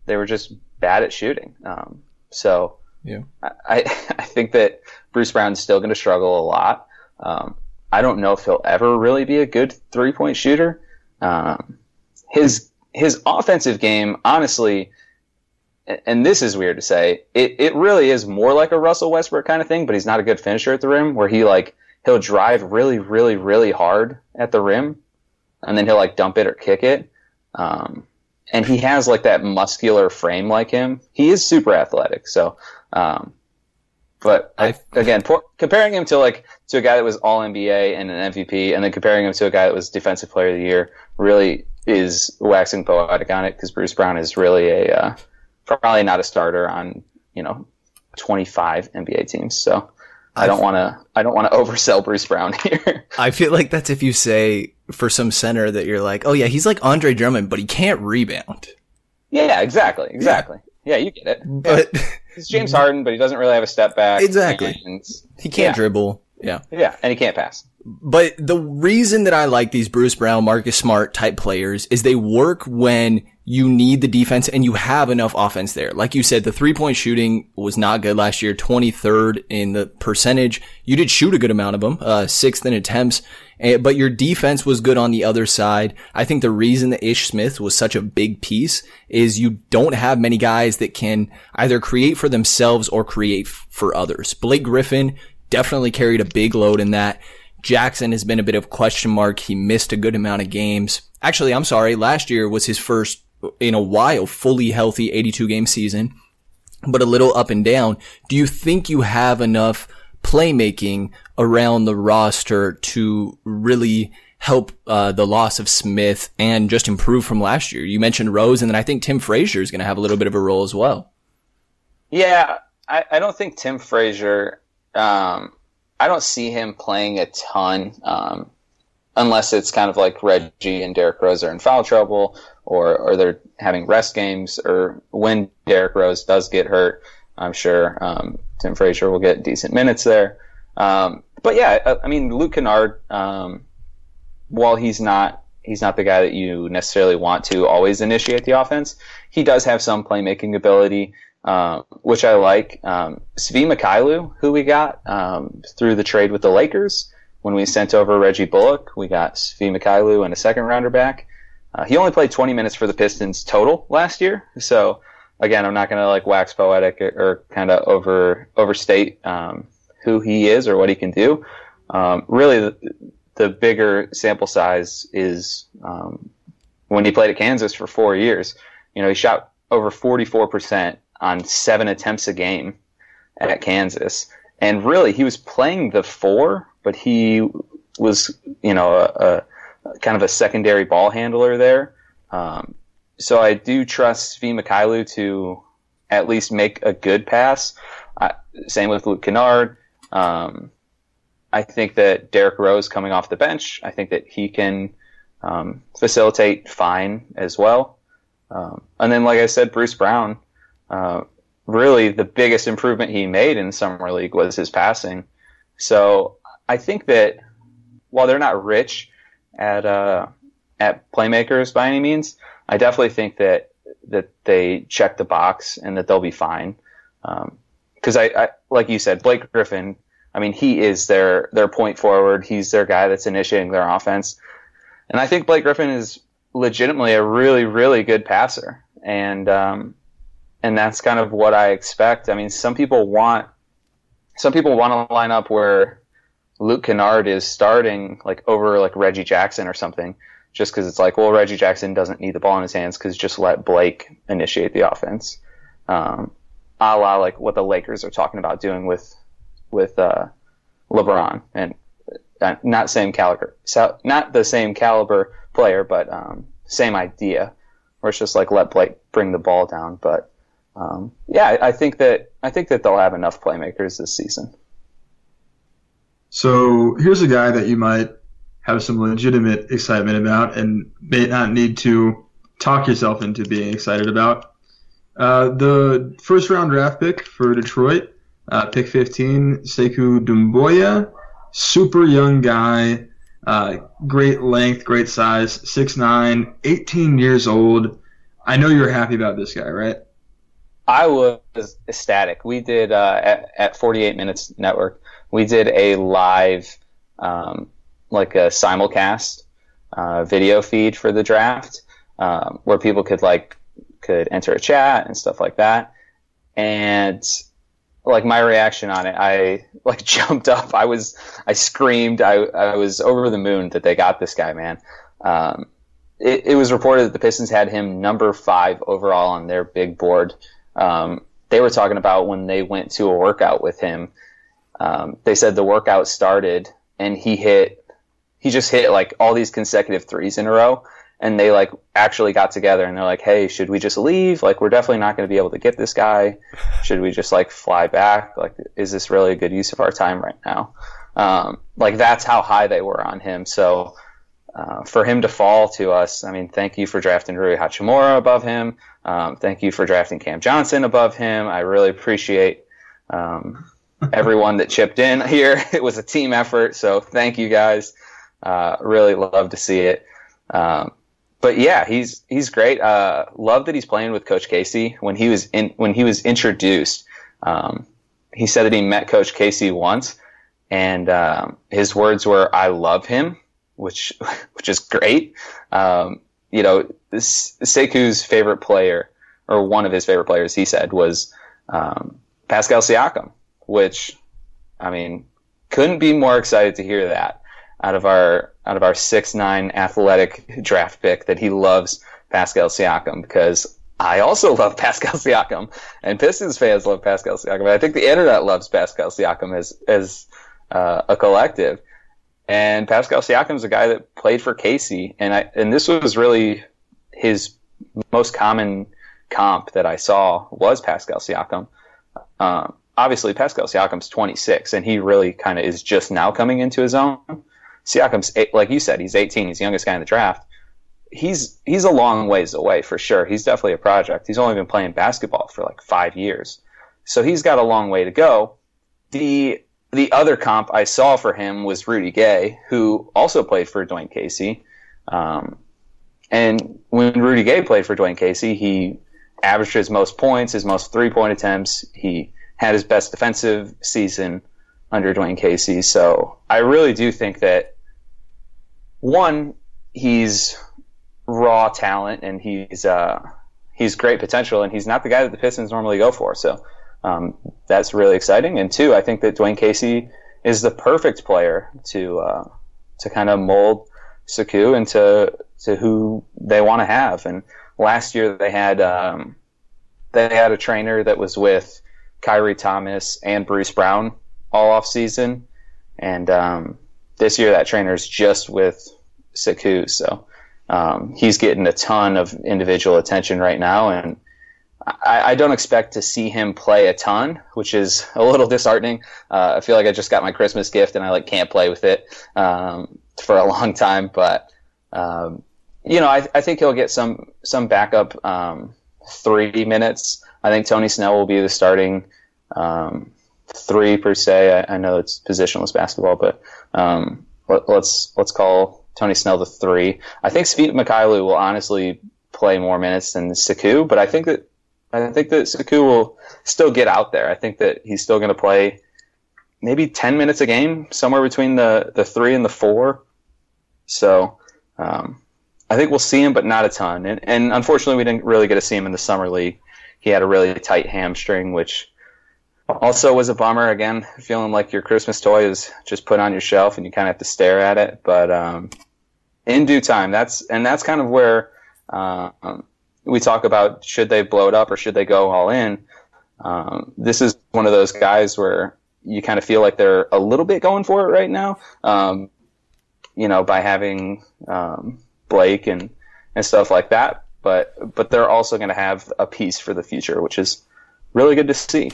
they were just bad at shooting. Um, so Yeah. I I think that Bruce Brown's still going to struggle a lot. Um, I don't know if he'll ever really be a good three point shooter. Um, his his offensive game, honestly, and this is weird to say, it, it really is more like a Russell Westbrook kind of thing, but he's not a good finisher at the rim where he like he'll drive really, really, really hard at the rim and then he'll like dump it or kick it. Um, and he has like that muscular frame like him. He is super athletic. So, um, but I, again, por- comparing him to like to a guy that was All NBA and an MVP, and then comparing him to a guy that was Defensive Player of the Year, really is waxing poetic on it because Bruce Brown is really a uh, probably not a starter on you know 25 NBA teams. So I don't want to I don't want to oversell Bruce Brown here. I feel like that's if you say for some center that you're like, oh yeah, he's like Andre Drummond, but he can't rebound. yeah, exactly, exactly. Yeah, you get it. But He's James Harden, but he doesn't really have a step back. Exactly. And, he can't Yeah. dribble. Yeah. yeah, and he can't pass. But the reason that I like these Bruce Brown, Marcus Smart type players is they work when you need the defense and you have enough offense there. Like you said, the three point shooting was not good last year, 23rd in the percentage. You did shoot a good amount of them, uh, sixth in attempts, eh, but your defense was good on the other side. I think the reason that Ish Smith was such a big piece is you don't have many guys that can either create for themselves or create f- for others. Blake Griffin definitely carried a big load in that. Jackson has been a bit of question mark. He missed a good amount of games. Actually, I'm sorry. Last year was his first in a while fully healthy 82 game season, but a little up and down. Do you think you have enough playmaking around the roster to really help uh, the loss of Smith and just improve from last year? You mentioned Rose, and then I think Tim Frazier is going to have a little bit of a role as well. Yeah, I, I don't think Tim Frazier. Um, I don't see him playing a ton, um, unless it's kind of like Reggie and Derrick Rose are in foul trouble, or or they're having rest games, or when Derrick Rose does get hurt. I'm sure um, Tim Frazier will get decent minutes there. Um, but yeah, I, I mean Luke Kennard, um, while he's not he's not the guy that you necessarily want to always initiate the offense, he does have some playmaking ability um, which I like. Um, Svi Mykhailiuk, who we got um, through the trade with the Lakers when we sent over Reggie Bullock, we got Svi Mykhailiuk and a second rounder back. Uh, he only played 20 minutes for the Pistons total last year, so again, I'm not going to like wax poetic or, or kind of over overstate um, who he is or what he can do. Um, really, the, the bigger sample size is um, when he played at Kansas for four years. You know, he shot over 44 percent on seven attempts a game at Kansas. And really, he was playing the four, but he was, you know, a, a kind of a secondary ball handler there. Um, so I do trust Svi Mykhailiuk to at least make a good pass. Uh, same with Luke Kennard. Um, I think that Derrick Rose coming off the bench, I think that he can um, facilitate fine as well. Um, and then, like I said, Bruce Brown, uh, really the biggest improvement he made in summer league was his passing. So I think that while they're not rich at uh, at playmakers by any means, I definitely think that that they check the box and that they'll be fine. Because I, I, like you said, Blake Griffin. I mean, he is their their point forward. He's their guy that's initiating their offense, and I think Blake Griffin is legitimately a really really good passer. And um, and that's kind of what I expect. I mean, some people want some people want to line up where Luke Kennard is starting like over like Reggie Jackson or something, just because it's like, well, Reggie Jackson doesn't need the ball in his hands because just let Blake initiate the offense, um, a la like what the Lakers are talking about doing with with uh, LeBron and uh, not same caliber, so, not the same caliber player, but um, same idea, where it's just like let Blake bring the ball down, but um, yeah, I, I think that I think that they'll have enough playmakers this season. So here's a guy that you might have some legitimate excitement about and may not need to talk yourself into being excited about. Uh, the first round draft pick for Detroit, uh, pick 15, Sekou Doumbouya, super young guy, uh, great length, great size, 6'9, 18 years old. I know you're happy about this guy, right? I was ecstatic. We did uh, at, at 48 Minutes Network. We did a live, um, like a simulcast uh, video feed for the draft, um, where people could like could enter a chat and stuff like that. And like my reaction on it, I like jumped up. I was, I screamed. I, I was over the moon that they got this guy, man. Um, it, it was reported that the Pistons had him number five overall on their big board. Um, they were talking about when they went to a workout with him. Um, they said the workout started and he hit, he just hit like all these consecutive threes in a row and they like actually got together and they're like, "Hey, should we just leave? Like, we're definitely not going to be able to get this guy. Should we just like fly back? Like, is this really a good use of our time right now?" Um, like that's how high they were on him. So uh, for him to fall to us, I mean, thank you for drafting Rui Hachimura above him. Um, thank you for drafting Cam Johnson above him. I really appreciate um, everyone that chipped in here. It was a team effort, so thank you guys. Uh, really love to see it. Um, but yeah, he's he's great. Uh, love that he's playing with Coach Casey. When he was in when he was introduced, um, he said that he met Coach Casey once, and um, his words were, "I love him," which which is great. Um, you know, this, Sekou's favorite player, or one of his favorite players, he said was um, Pascal Siakam, which I mean, couldn't be more excited to hear that out of our out of our six nine athletic draft pick that he loves Pascal Siakam because I also love Pascal Siakam and Pistons fans love Pascal Siakam. I think the internet loves Pascal Siakam as as uh, a collective. And Pascal Siakam is a guy that played for Casey, and I and this was really his most common comp that I saw was Pascal Siakam. Um, obviously, Pascal Siakam's 26, and he really kind of is just now coming into his own. Siakam's eight, like you said, he's 18. He's the youngest guy in the draft. He's he's a long ways away for sure. He's definitely a project. He's only been playing basketball for like five years, so he's got a long way to go. The the other comp I saw for him was Rudy Gay, who also played for Dwane Casey. Um, and when Rudy Gay played for Dwane Casey, he averaged his most points, his most three point attempts. He had his best defensive season under Dwane Casey. So I really do think that one, he's raw talent and he's uh, he's great potential, and he's not the guy that the Pistons normally go for. So um, that's really exciting. And two, I think that Dwane Casey is the perfect player to uh, to kind of mold Sekou into to who they want to have. And last year they had um, they had a trainer that was with Khyri Thomas and Bruce Brown all off season, and um, this year that trainer is just with Sekou, so um, he's getting a ton of individual attention right now, and I, I, don't expect to see him play a ton, which is a little disheartening. Uh, I feel like I just got my Christmas gift and I like can't play with it um, for a long time, but um, you know, I, I, think he'll get some some backup um, three minutes. I think Tony Snell will be the starting um, three per se. I, I, know it's positionless basketball, but um, let, let's let's call Tony Snell the three. I think Svi Mykhailiuk will honestly play more minutes than Sekou, but I think that I think that Sekou will still get out there. I think that he's still going to play maybe ten minutes a game, somewhere between the the three and the four. So um, I think we'll see him, but not a ton. And, and unfortunately, we didn't really get to see him in the summer league. He had a really tight hamstring, which also was a bummer. Again, feeling like your Christmas toy is just put on your shelf and you kind of have to stare at it. But um, in due time, that's and that's kind of where uh, we talk about should they blow it up or should they go all in. Um, this is one of those guys where you kind of feel like they're a little bit going for it right now. Um, you know, by having um, Blake and and stuff like that. But but they're also going to have a piece for the future, which is really good to see.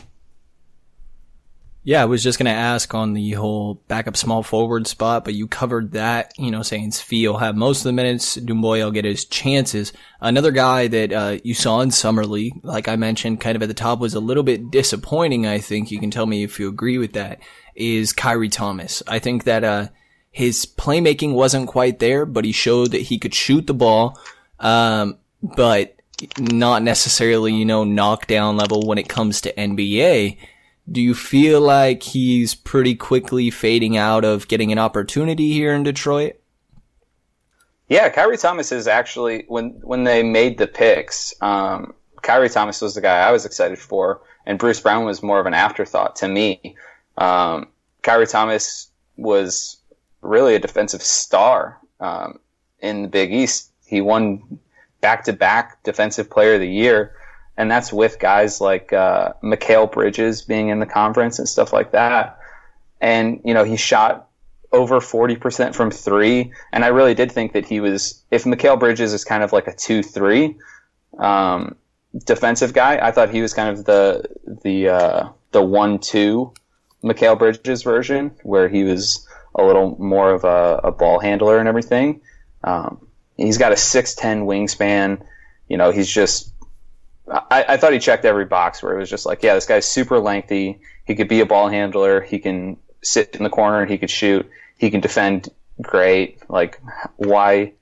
Yeah, I was just going to ask on the whole backup small forward spot, but you covered that, you know, saying Svi will have most of the minutes, Doumbouya will get his chances. Another guy that uh, you saw in Summer League, like I mentioned, kind of at the top was a little bit disappointing, I think. You can tell me if you agree with that, is Khyri Thomas. I think that uh, his playmaking wasn't quite there, but he showed that he could shoot the ball, um, but not necessarily, you know, knockdown level when it comes to NBA do you feel like he's pretty quickly fading out of getting an opportunity here in Detroit? Yeah, Khyri Thomas is actually when when they made the picks. Um, Khyri Thomas was the guy I was excited for, and Bruce Brown was more of an afterthought to me. Um, Khyri Thomas was really a defensive star um, in the Big East. He won back to back Defensive Player of the Year and that's with guys like uh, Mikal Bridges being in the conference and stuff like that. And you know, he shot over 40% from three, and I really did think that he was. If Mikal Bridges is kind of like a two-three um, defensive guy, I thought he was kind of the the uh, the one-two Mikal Bridges version, where he was a little more of a, a ball handler and everything. Um, he's got a 6'10 wingspan. You know, he's just I, I, thought he checked every box where it was just like, yeah, this guy's super lengthy. He could be a ball handler. He can sit in the corner and he could shoot. He can defend great. Like, why?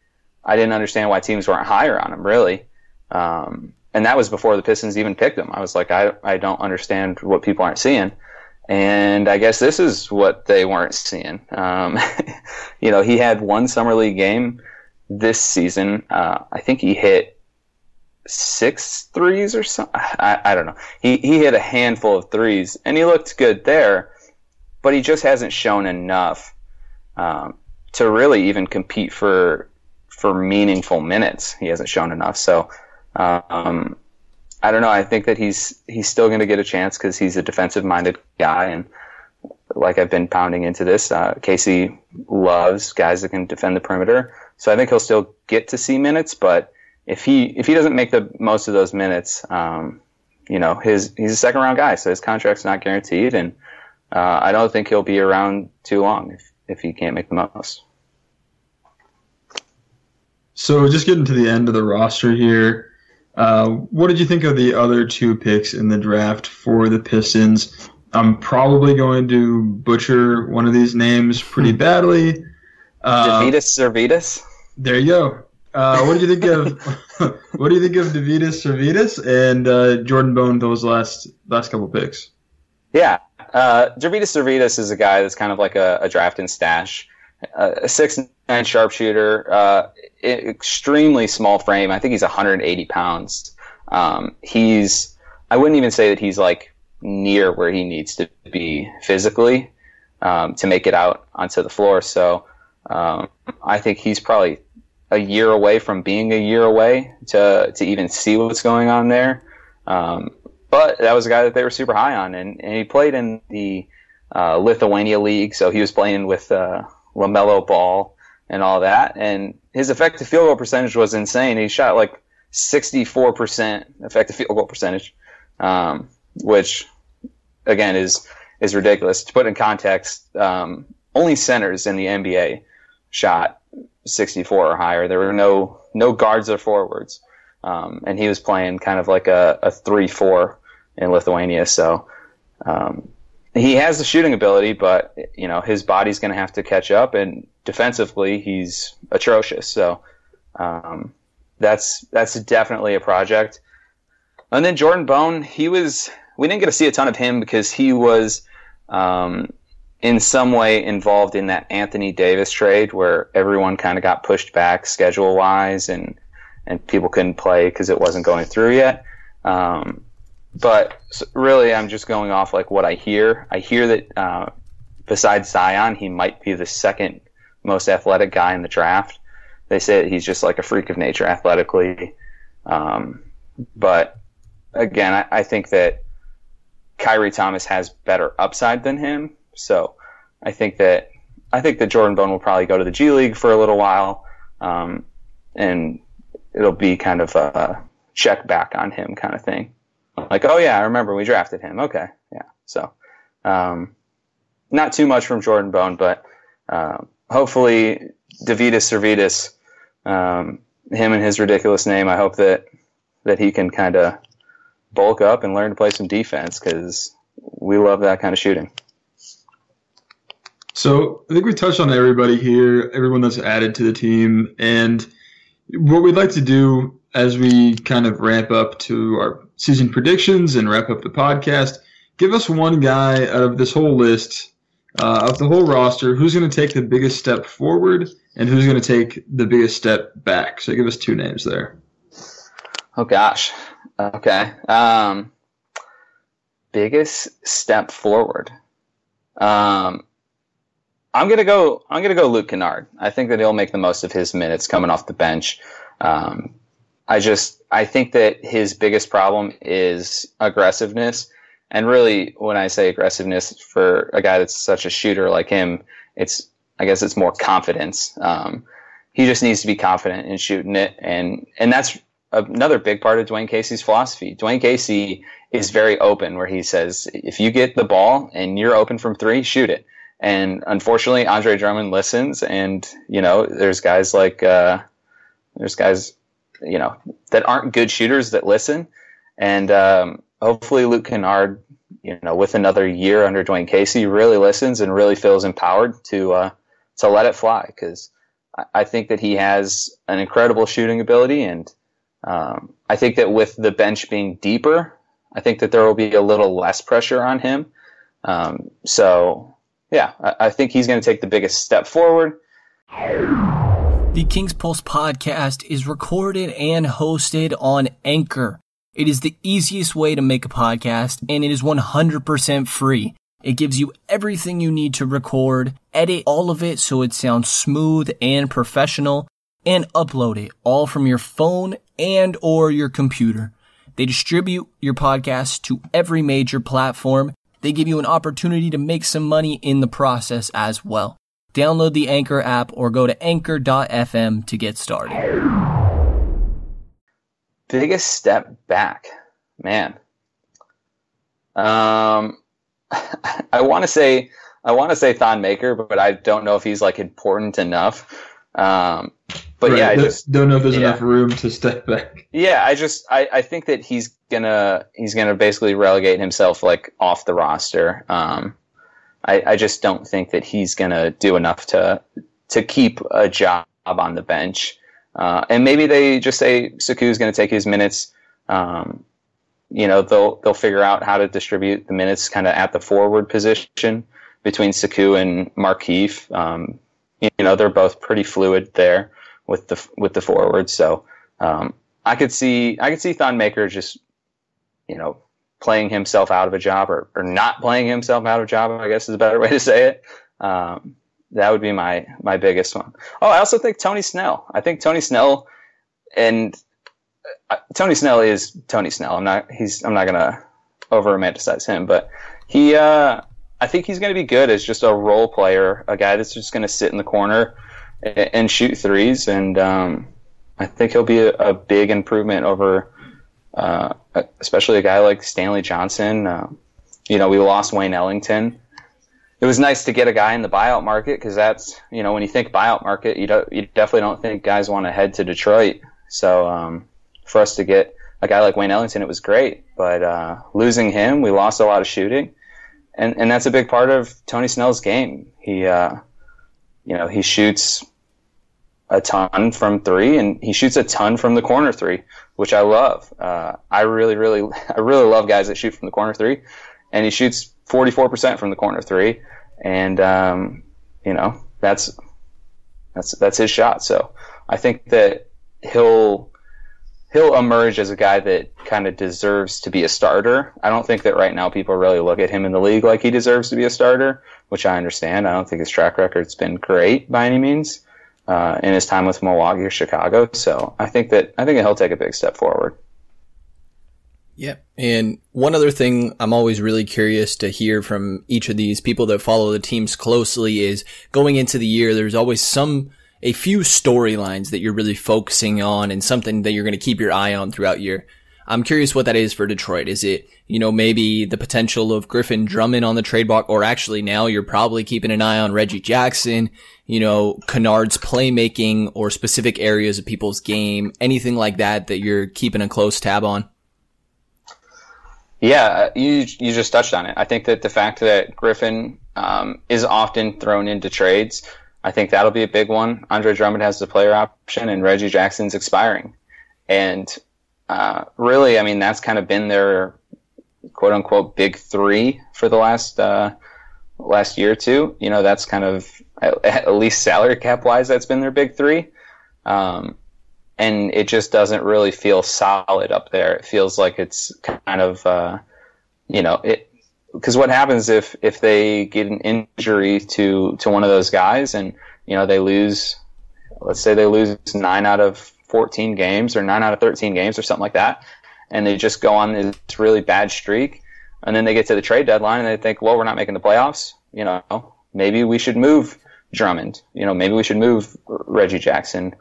I didn't understand why teams weren't higher on him, really. Um, and that was before the Pistons even picked him. I was like, I, I don't understand what people aren't seeing. And I guess this is what they weren't seeing. Um, you know, he had one summer league game this season. Uh, I think he hit six threes or something. I, I don't know. He he hit a handful of threes and he looked good there, but he just hasn't shown enough um, to really even compete for for meaningful minutes. He hasn't shown enough. So um, I don't know. I think that he's he's still going to get a chance because he's a defensive minded guy and. Like I've been pounding into this, uh, Casey loves guys that can defend the perimeter. So I think he'll still get to see minutes, but if he if he doesn't make the most of those minutes, um, you know, his he's a second round guy, so his contract's not guaranteed, and uh, I don't think he'll be around too long if if he can't make the most. So just getting to the end of the roster here. Uh, what did you think of the other two picks in the draft for the Pistons? I'm probably going to butcher one of these names pretty badly. Uh, Deividas Sirvydis. There you go. Uh, what do you think of what do you think of Deividas Sirvydis and uh, Jordan Bone? Those last last couple picks. Yeah, uh, Deividas Sirvydis is a guy that's kind of like a, a draft and stash, uh, a six nine sharpshooter, uh, extremely small frame. I think he's 180 pounds. Um, he's I wouldn't even say that he's like near where he needs to be physically um, to make it out onto the floor. So um, I think he's probably a year away from being a year away to to even see what's going on there. Um, but that was a guy that they were super high on, and, and he played in the uh, Lithuania League, so he was playing with uh, LaMelo Ball and all that, and his effective field goal percentage was insane. He shot like 64% effective field goal percentage, um, which again is is ridiculous. To put in context, um, only centers in the NBA shot 64 or higher. There were no no guards or forwards, um, and he was playing kind of like a, a three four in Lithuania. So um, he has the shooting ability, but you know his body's going to have to catch up, and defensively he's atrocious. So um, that's that's definitely a project. And then Jordan Bone, he was we didn't get to see a ton of him because he was um, in some way involved in that Anthony Davis trade where everyone kind of got pushed back schedule wise and and people couldn't play because it wasn't going through yet. Um, but really, I'm just going off like what I hear. I hear that uh, besides Zion, he might be the second most athletic guy in the draft. They say he's just like a freak of nature athletically. Um, but again, I, I think that Khyri Thomas has better upside than him. So I think that I think that Jordan Bone will probably go to the G League for a little while, um, and it'll be kind of a check back on him kind of thing. Like, oh yeah, I remember we drafted him. Okay, yeah. So Um, not too much from Jordan Bone, but um, hopefully Deividas Sirvydis, um, him and his ridiculous name. I hope that that he can kind of bulk up and learn to play some defense because we love that kind of shooting. So I think we touched on everybody here, everyone that's added to the team, and what we'd like to do as we kind of ramp up to our season predictions and wrap up the podcast. Give us one guy out of this whole list, uh, of the whole roster, who's going to take the biggest step forward and who's going to take the biggest step back. So give us two names there. Oh gosh. Okay. Um, biggest step forward. Um, I'm gonna go. I'm gonna go Luke Kennard. I think that he'll make the most of his minutes coming off the bench. Um, I just I think that his biggest problem is aggressiveness, and really, when I say aggressiveness for a guy that's such a shooter like him, it's I guess it's more confidence. Um, he just needs to be confident in shooting it, and and that's another big part of Dwane Casey's philosophy. Dwane Casey is very open, where he says, if you get the ball and you're open from three, shoot it. And unfortunately, Andre Drummond listens, and you know, there's guys like uh, there's guys, you know, that aren't good shooters that listen, and um, hopefully Luke Kennard, you know, with another year under Dwane Casey, really listens and really feels empowered to uh, to let it fly because I think that he has an incredible shooting ability, and um, I think that with the bench being deeper, I think that there will be a little less pressure on him. Um, so yeah, I, think he's going to take the biggest step forward. The King's Pulse podcast is recorded and hosted on Anchor. It is the easiest way to make a podcast and it is 100% free. It gives you everything you need to record, edit all of it so it sounds smooth and professional, and upload it all from your phone and or your computer. They distribute your podcast to every major platform they give you an opportunity to make some money in the process as well. Download the Anchor app or go to anchor.fm to get started. Biggest step back, man. Um, I want to say I want to say Thon Maker, but I don't know if he's like important enough. Um, but right. yeah, I just don't know if there's yeah. enough room to step back. Yeah, I just I, I think that he's gonna he's gonna basically relegate himself like off the roster. Um, I, I just don't think that he's gonna do enough to to keep a job on the bench. Uh, and maybe they just say going to take his minutes. Um, you know, they'll they'll figure out how to distribute the minutes kind of at the forward position between Sekou and Markieff. Um, you know, they're both pretty fluid there with the with the forwards. So um, I could see I could see Thon Maker just you know playing himself out of a job or, or not playing himself out of a job. I guess is a better way to say it. Um, that would be my my biggest one. Oh, I also think Tony Snell. I think Tony Snell and uh, Tony Snell is Tony Snell. I'm not he's I'm not gonna over romanticize him, but he uh, I think he's going to be good as just a role player, a guy that's just going to sit in the corner and, and shoot threes. And um, I think he'll be a, a big improvement over, uh, especially a guy like Stanley Johnson. Uh, you know, we lost Wayne Ellington. It was nice to get a guy in the buyout market because that's you know when you think buyout market, you don't you definitely don't think guys want to head to Detroit. So um, for us to get a guy like Wayne Ellington, it was great. But uh, losing him, we lost a lot of shooting and and that's a big part of Tony Snell's game. He, uh, you know, he shoots a ton from three, and he shoots a ton from the corner three, which I love. Uh, I really, really, I really love guys that shoot from the corner three, and he shoots 44% from the corner three, and um, you know that's that's that's his shot. So I think that he'll he'll emerge as a guy that kind of deserves to be a starter. I don't think that right now people really look at him in the league like he deserves to be a starter, which I understand. I don't think his track record's been great by any means uh, in his time with Milwaukee or Chicago. So I think that I think he'll take a big step forward. Yep. And one other thing I'm always really curious to hear from each of these people that follow the teams closely is going into the year, there's always some a few storylines that you're really focusing on and something that you're going to keep your eye on throughout your I'm curious what that is for Detroit. Is it, you know, maybe the potential of Griffin Drummond on the trade block, or actually now you're probably keeping an eye on Reggie Jackson, you know, Kennard's playmaking or specific areas of people's game, anything like that that you're keeping a close tab on? Yeah, you you just touched on it. I think that the fact that Griffin um, is often thrown into trades, I think that'll be a big one. Andre Drummond has the player option, and Reggie Jackson's expiring, and uh, really, I mean, that's kind of been their quote unquote big three for the last uh, last year or two. You know, that's kind of at least salary cap wise, that's been their big three. Um, and it just doesn't really feel solid up there. It feels like it's kind of, uh, you know, it because what happens if if they get an injury to to one of those guys and you know they lose, let's say they lose nine out of 14 games or nine out of 13 games or something like that, and they just go on this really bad streak, and then they get to the trade deadline and they think, well, we're not making the playoffs. You know, maybe we should move Drummond. You know, maybe we should move Reggie Jackson.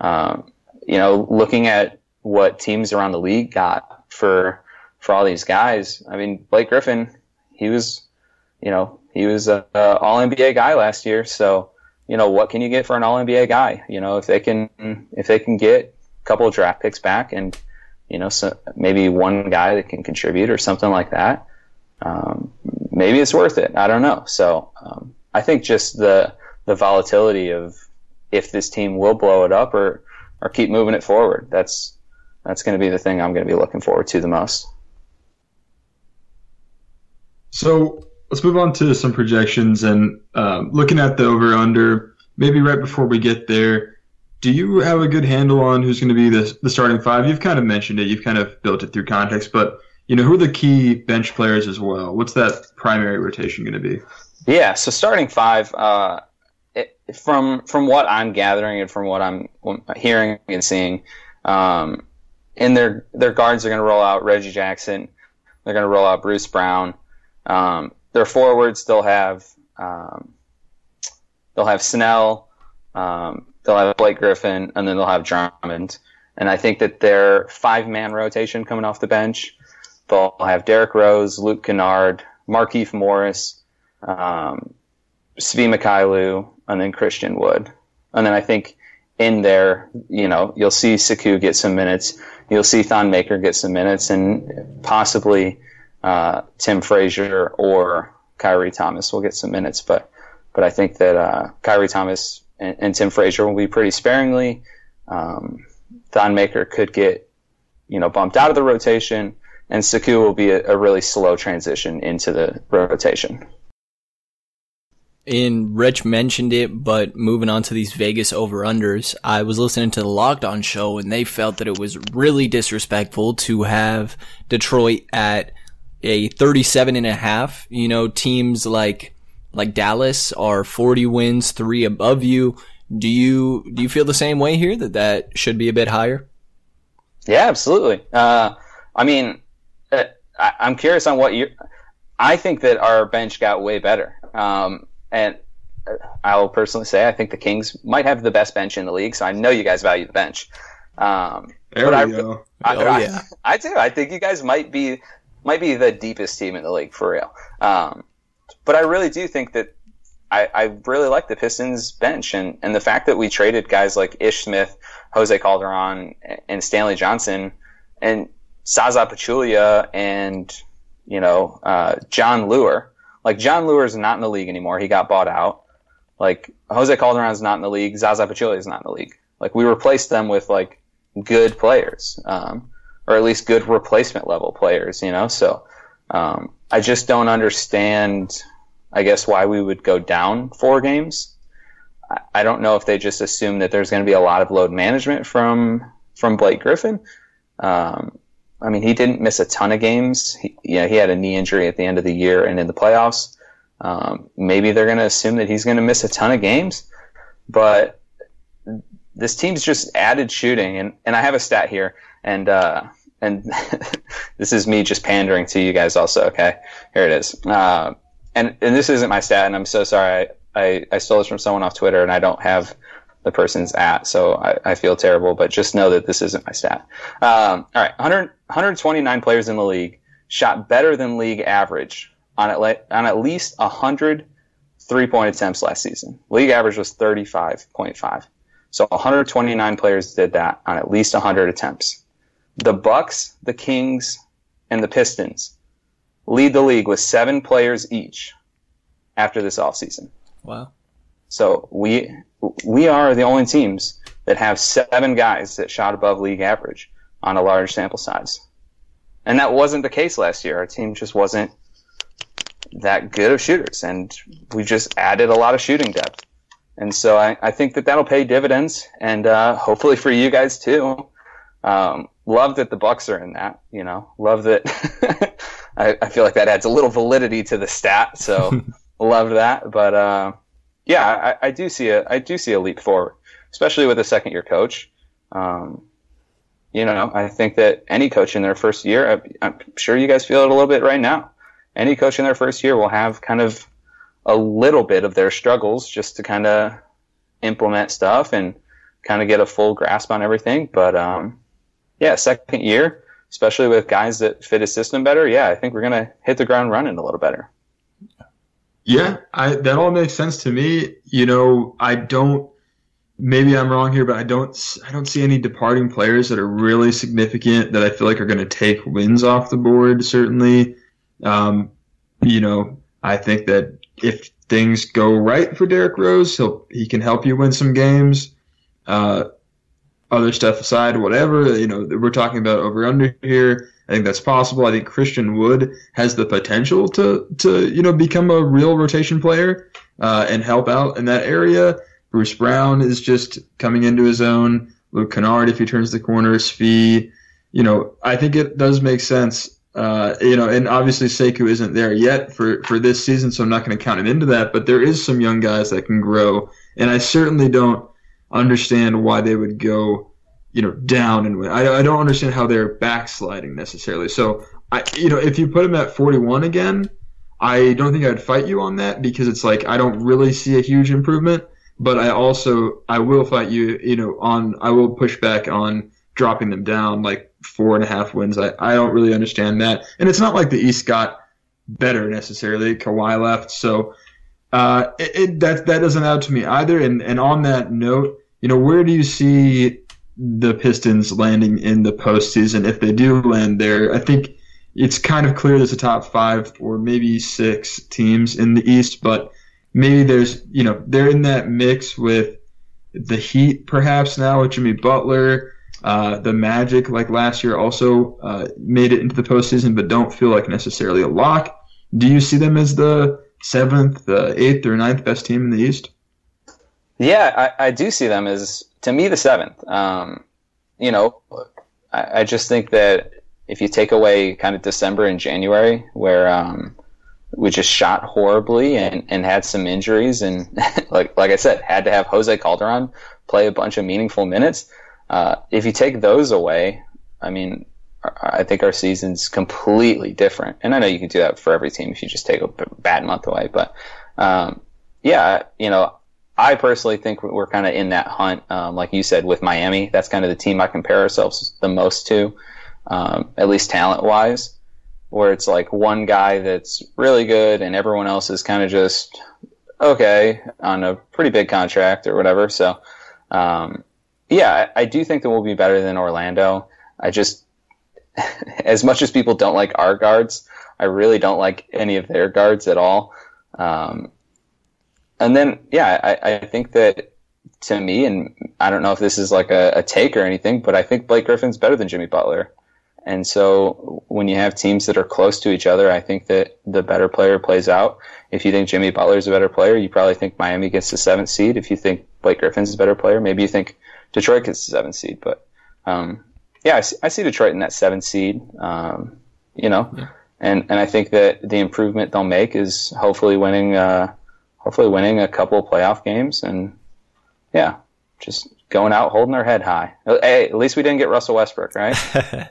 Um, you know, looking at what teams around the league got for for all these guys. I mean, Blake Griffin, he was, you know, he was a, a All NBA guy last year. So, you know, what can you get for an All NBA guy? You know, if they can if they can get a couple of draft picks back and you know, so maybe one guy that can contribute or something like that. Um, maybe it's worth it. I don't know. So um, I think just the the volatility of if this team will blow it up or or keep moving it forward. That's that's going to be the thing I'm going to be looking forward to the most. So let's move on to some projections and um, looking at the over under. Maybe right before we get there, do you have a good handle on who's going to be the, the starting five? You've kind of mentioned it. You've kind of built it through context, but you know who are the key bench players as well? What's that primary rotation going to be? Yeah, so starting five. Uh, from from what I'm gathering and from what I'm hearing and seeing, um, in their their guards are going to roll out Reggie Jackson. They're going to roll out Bruce Brown. Um, their forwards they'll have um, they'll have Snell. Um, they'll have Blake Griffin, and then they'll have Drummond. And I think that their five man rotation coming off the bench, they'll have Derrick Rose, Luke Kennard, Markieff Morris, um, Svi Mykhailiuk, and then Christian Wood. And then I think in there, you know, you'll see Sekou get some minutes. You'll see Thon Maker get some minutes, and possibly uh, Tim Frazier or Khyri Thomas will get some minutes. But but I think that uh, Khyri Thomas and, and, Tim Frazier will be pretty sparingly. Um, Thon Maker could get you know bumped out of the rotation, and Sekou will be a, a really slow transition into the rotation and Rich mentioned it, but moving on to these Vegas over unders, I was listening to the Locked On show and they felt that it was really disrespectful to have Detroit at a 37 and a half. You know, teams like, like Dallas are 40 wins, three above you. Do you, do you feel the same way here that that should be a bit higher? Yeah, absolutely. Uh, I mean, uh, I, am curious on what you, I think that our bench got way better. Um, and I'll personally say I think the Kings might have the best bench in the league. So I know you guys value the bench. Um, there we I, go. I, oh, I, yeah. I, I, do. I think you guys might be might be the deepest team in the league for real. Um, but I really do think that I, I really like the Pistons bench and, and the fact that we traded guys like Ish Smith, Jose Calderon, and Stanley Johnson, and Zaza Pachulia, and you know uh, Jon Leuer like Jon Leuer is not in the league anymore. He got bought out. Like Jose Calderon is not in the league. Zaza Pachulia is not in the league. Like we replaced them with like good players, um, or at least good replacement level players. You know, so um, I just don't understand. I guess why we would go down four games. I, don't know if they just assume that there's going to be a lot of load management from from Blake Griffin. Um, I mean, he didn't miss a ton of games. He, yeah, he had a knee injury at the end of the year and in the playoffs. Um, maybe they're going to assume that he's going to miss a ton of games, but this team's just added shooting. And, and I have a stat here, and uh, and this is me just pandering to you guys also. Okay, here it is. Uh, and and this isn't my stat, and I'm so sorry. I, I, I stole this from someone off Twitter, and I don't have the person's at. So I, I feel terrible, but just know that this isn't my stat. Um, all right, 100, 129 players in the league shot better than league average on at, on at least 100 three point attempts last season. League average was 35.5. So 129 players did that on at least 100 attempts. The Bucks, the Kings, and the Pistons lead the league with seven players each after this offseason. Wow. So we we are the only teams that have seven guys that shot above league average on a large sample size. And that wasn't the case last year. Our team just wasn't that good of shooters, and we just added a lot of shooting depth. And so I, I think that that'll pay dividends, and uh, hopefully for you guys too. Um, love that the Bucks are in that. You know, love that. I, I, feel like that adds a little validity to the stat. So love that. But uh, yeah, I, I, do see a I do see a leap forward, especially with a second year coach. Um, you know, I think that any coach in their first year, I, I'm sure you guys feel it a little bit right now. Any coach in their first year will have kind of a little bit of their struggles just to kind of implement stuff and kind of get a full grasp on everything. But um, yeah, second year, especially with guys that fit his system better, yeah, I think we're gonna hit the ground running a little better. Yeah, I, that all makes sense to me. You know, I don't. Maybe I'm wrong here, but I don't. I don't see any departing players that are really significant that I feel like are going to take wins off the board. Certainly, um, you know, I think that if things go right for Derrick Rose, he'll he can help you win some games. Uh, other stuff aside, whatever you know, we're talking about over under here. I think that's possible. I think Christian Wood has the potential to to you know become a real rotation player uh, and help out in that area. Bruce Brown is just coming into his own. Luke Kennard, if he turns the corner, Svi. You know, I think it does make sense uh, you know, and obviously Sekou isn't there yet for, for this season, so I'm not going to count him into that. But there is some young guys that can grow, and I certainly don't understand why they would go, you know, down and win. I, I don't understand how they're backsliding necessarily. So I, you know, if you put him at 41 again, I don't think I'd fight you on that because it's like I don't really see a huge improvement. But I also I will fight you, you know, on I will push back on dropping them down like four and a half wins. I, I don't really understand that. And it's not like the East got better necessarily. Kawhi left. So uh, it, it, that, that doesn't add to me either. And, and on that note, you know, where do you see the Pistons landing in the postseason if they do land there? I think it's kind of clear there's a top five or maybe six teams in the East, but maybe there's, you know, they're in that mix with the Heat perhaps now with Jimmy Butler. Uh, the Magic, like last year, also uh, made it into the postseason, but don't feel like necessarily a lock. Do you see them as the seventh, eighth, or ninth best team in the East? Yeah, I, I do see them as, to me, the seventh. Um, you know, I, I, just think that if you take away kind of December and January, where um, we just shot horribly and, and had some injuries, and like like I said, had to have Jose Calderon play a bunch of meaningful minutes uh, if you take those away, I mean, I think our season's completely different. And I know you can do that for every team if you just take a bad month away. But um, yeah, you know, I personally think we're kind of in that hunt, um, like you said, with Miami. That's kind of the team I compare ourselves the most to, um, at least talent wise, where it's like one guy that's really good and everyone else is kind of just okay on a pretty big contract or whatever. So, um, yeah, I, I do think that we'll be better than Orlando. I just, as much as people don't like our guards, I really don't like any of their guards at all. Um, and then, yeah, I, I think that to me, and I don't know if this is like a, a, take or anything, but I think Blake Griffin's better than Jimmy Butler. And so when you have teams that are close to each other, I think that the better player plays out. If you think Jimmy Butler is a better player, you probably think Miami gets the seventh seed. If you think Blake Griffin's a better player, maybe you think Detroit gets the seventh seed, but um, yeah, I see, I see, Detroit in that seven seed. Um, you know, yeah. and and I think that the improvement they'll make is hopefully winning, uh, hopefully winning a couple of playoff games, and yeah, just going out holding their head high. Hey, at least we didn't get Russell Westbrook, right?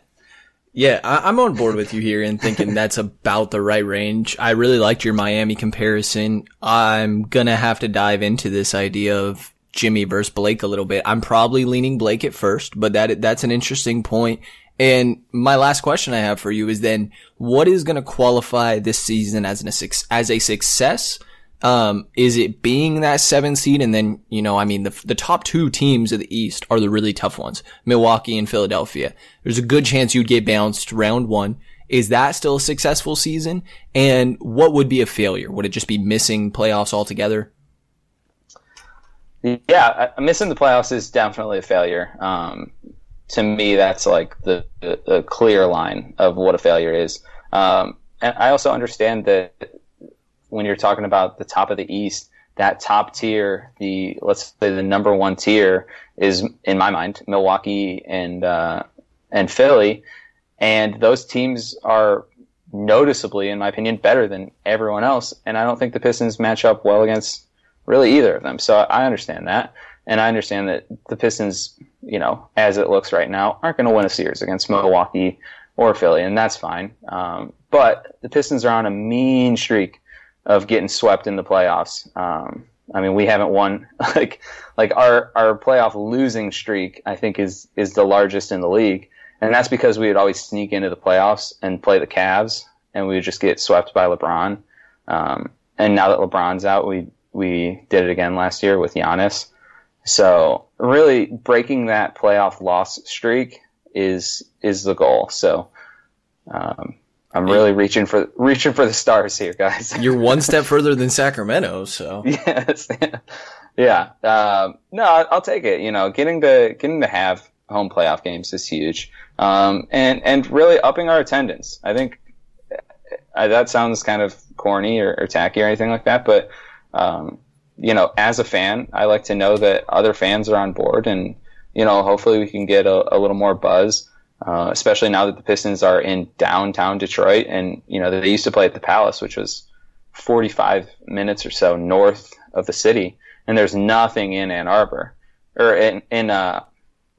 yeah, I, am on board with you here and thinking that's about the right range. I really liked your Miami comparison. I'm gonna have to dive into this idea of Jimmy versus Blake a little bit. I'm probably leaning Blake at first, but that that's an interesting point. And my last question I have for you is then what is going to qualify this season as an as a success? Um, is it being that seven seed? And then, you know, I mean, the, the top two teams of the East are the really tough ones, Milwaukee and Philadelphia. There's a good chance you'd get bounced round one. Is that still a successful season? And what would be a failure? Would it just be missing playoffs altogether? Yeah, missing the playoffs is definitely a failure. Um, to me, that's like the, the, the, clear line of what a failure is. Um, and I also understand that when you're talking about the top of the East, that top tier, the let's say the number one tier is in my mind Milwaukee and uh, and Philly, and those teams are noticeably, in my opinion, better than everyone else. And I don't think the Pistons match up well against really either of them. So I understand that, and I understand that the Pistons, you know, as it looks right now, aren't going to win a series against Milwaukee or Philly, and that's fine. Um, but the Pistons are on a mean streak of getting swept in the playoffs. Um, I mean, we haven't won like like our our playoff losing streak. I think is is the largest in the league, and that's because we would always sneak into the playoffs and play the Cavs, and we would just get swept by LeBron. Um, and now that LeBron's out, we we did it again last year with Giannis. So really breaking that playoff loss streak is is the goal. So um, I'm really reaching for reaching for the stars here, guys. You're one step further than Sacramento, so yes, yeah. Um, no, I'll take it. You know, getting to getting to have home playoff games is huge, um, and and really upping our attendance. I think uh, that sounds kind of corny or, or, tacky or anything like that, but um, you know, as a fan, I like to know that other fans are on board, and you know, hopefully we can get a, a little more buzz. Uh, especially now that the Pistons are in downtown Detroit, and you know they used to play at the Palace, which was 45 minutes or so north of the city, and there's nothing in Ann Arbor or in, in uh,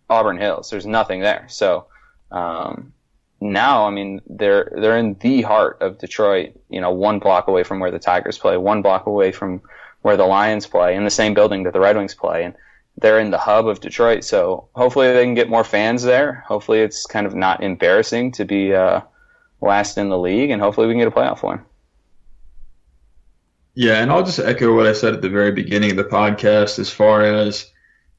Auburn Hills. There's nothing there. So um, now, I mean, they're they're in the heart of Detroit. You know, one block away from where the Tigers play, one block away from where the Lions play, in the same building that the Red Wings play, and they're in the hub of Detroit. So hopefully they can get more fans there. Hopefully it's kind of not embarrassing to be uh, last in the league, and hopefully we can get a playoff one. Yeah, and I'll just echo what I said at the very beginning of the podcast as far as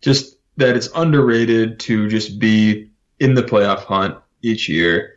just that it's underrated to just be in the playoff hunt each year.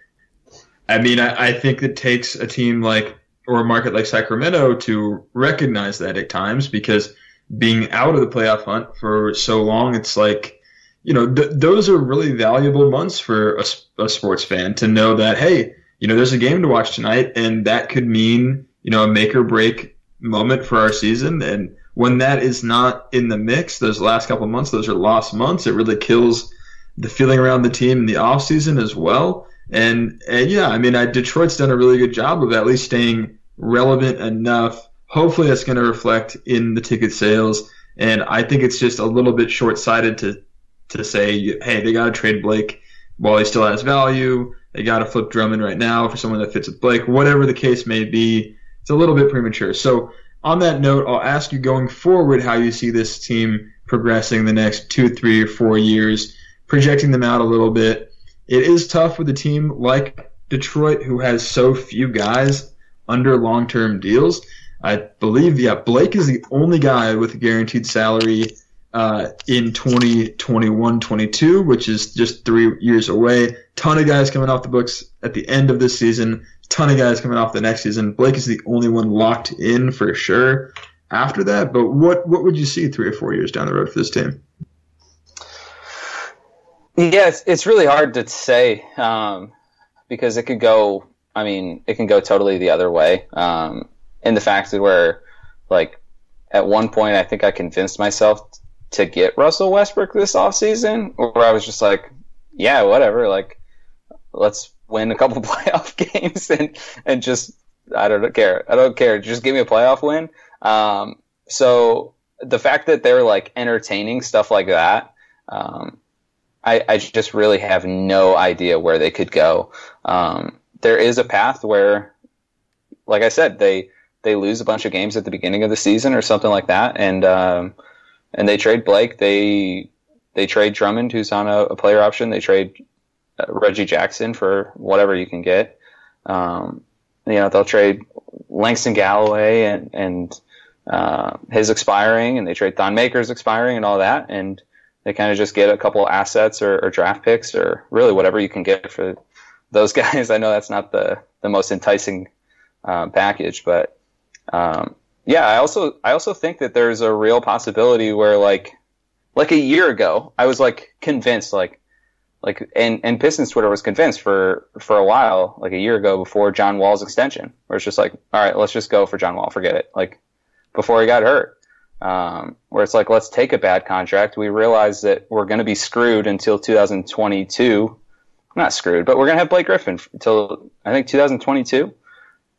I mean, I, I think it takes a team like or a market like Sacramento to recognize that at times because being out of the playoff hunt for so long, it's like, you know, th- those are really valuable months for a, a, sports fan to know that, hey, you know, there's a game to watch tonight, and that could mean, you know, a make or break moment for our season. And when that is not in the mix, those last couple months, those are lost months. It really kills the feeling around the team in the off season as well. And, and yeah, I mean, I, Detroit's done a really good job of at least staying relevant enough Hopefully, that's going to reflect in the ticket sales. And I think it's just a little bit short sighted to to say, hey, they got to trade Blake while he still has value. They got to flip Drummond right now for someone that fits with Blake. Whatever the case may be, it's a little bit premature. So, on that note, I'll ask you going forward how you see this team progressing the next two, three, or four years, projecting them out a little bit. It is tough with a team like Detroit, who has so few guys under long term deals. I believe, yeah, Blake is the only guy with a guaranteed salary uh, in 2021 22, which is just three years away. Ton of guys coming off the books at the end of this season. Ton of guys coming off the next season. Blake is the only one locked in for sure after that. But what what would you see three or four years down the road for this team? Yeah, it's, it's really hard to say um, because it could go. I mean, it can go totally the other way. Um, in the fact that where like at one point I think I convinced myself to get Russell Westbrook this offseason where I was just like, yeah, whatever, like let's win a couple playoff games and and just I don't care. I don't care. Just give me a playoff win. Um, so the fact that they're like entertaining stuff like that, um, I, I just really have no idea where they could go. Um, there is a path where, like I said, they they lose a bunch of games at the beginning of the season or something like that, and um, and they trade Blake. They they trade Drummond, who's on a, a player option. They trade uh, Reggie Jackson for whatever you can get. Um, you know, they'll trade Langston Galloway and and uh, his expiring, and they trade Thon Maker's expiring and all that, and they kind of just get a couple assets or, or draft picks or really whatever you can get for those guys. I know that's not the the most enticing uh, package, but um, yeah, I also I also think that there's a real possibility where like like a year ago, I was like convinced like like and and Pistons Twitter was convinced for for a while, like a year ago before John Wall's extension, where it's just like, all right, let's just go for John Wall, forget it. Like before he got hurt, um, where it's like, let's take a bad contract. We realize that we're going to be screwed until 2022. Not screwed, but we're going to have Blake Griffin until I think 2022.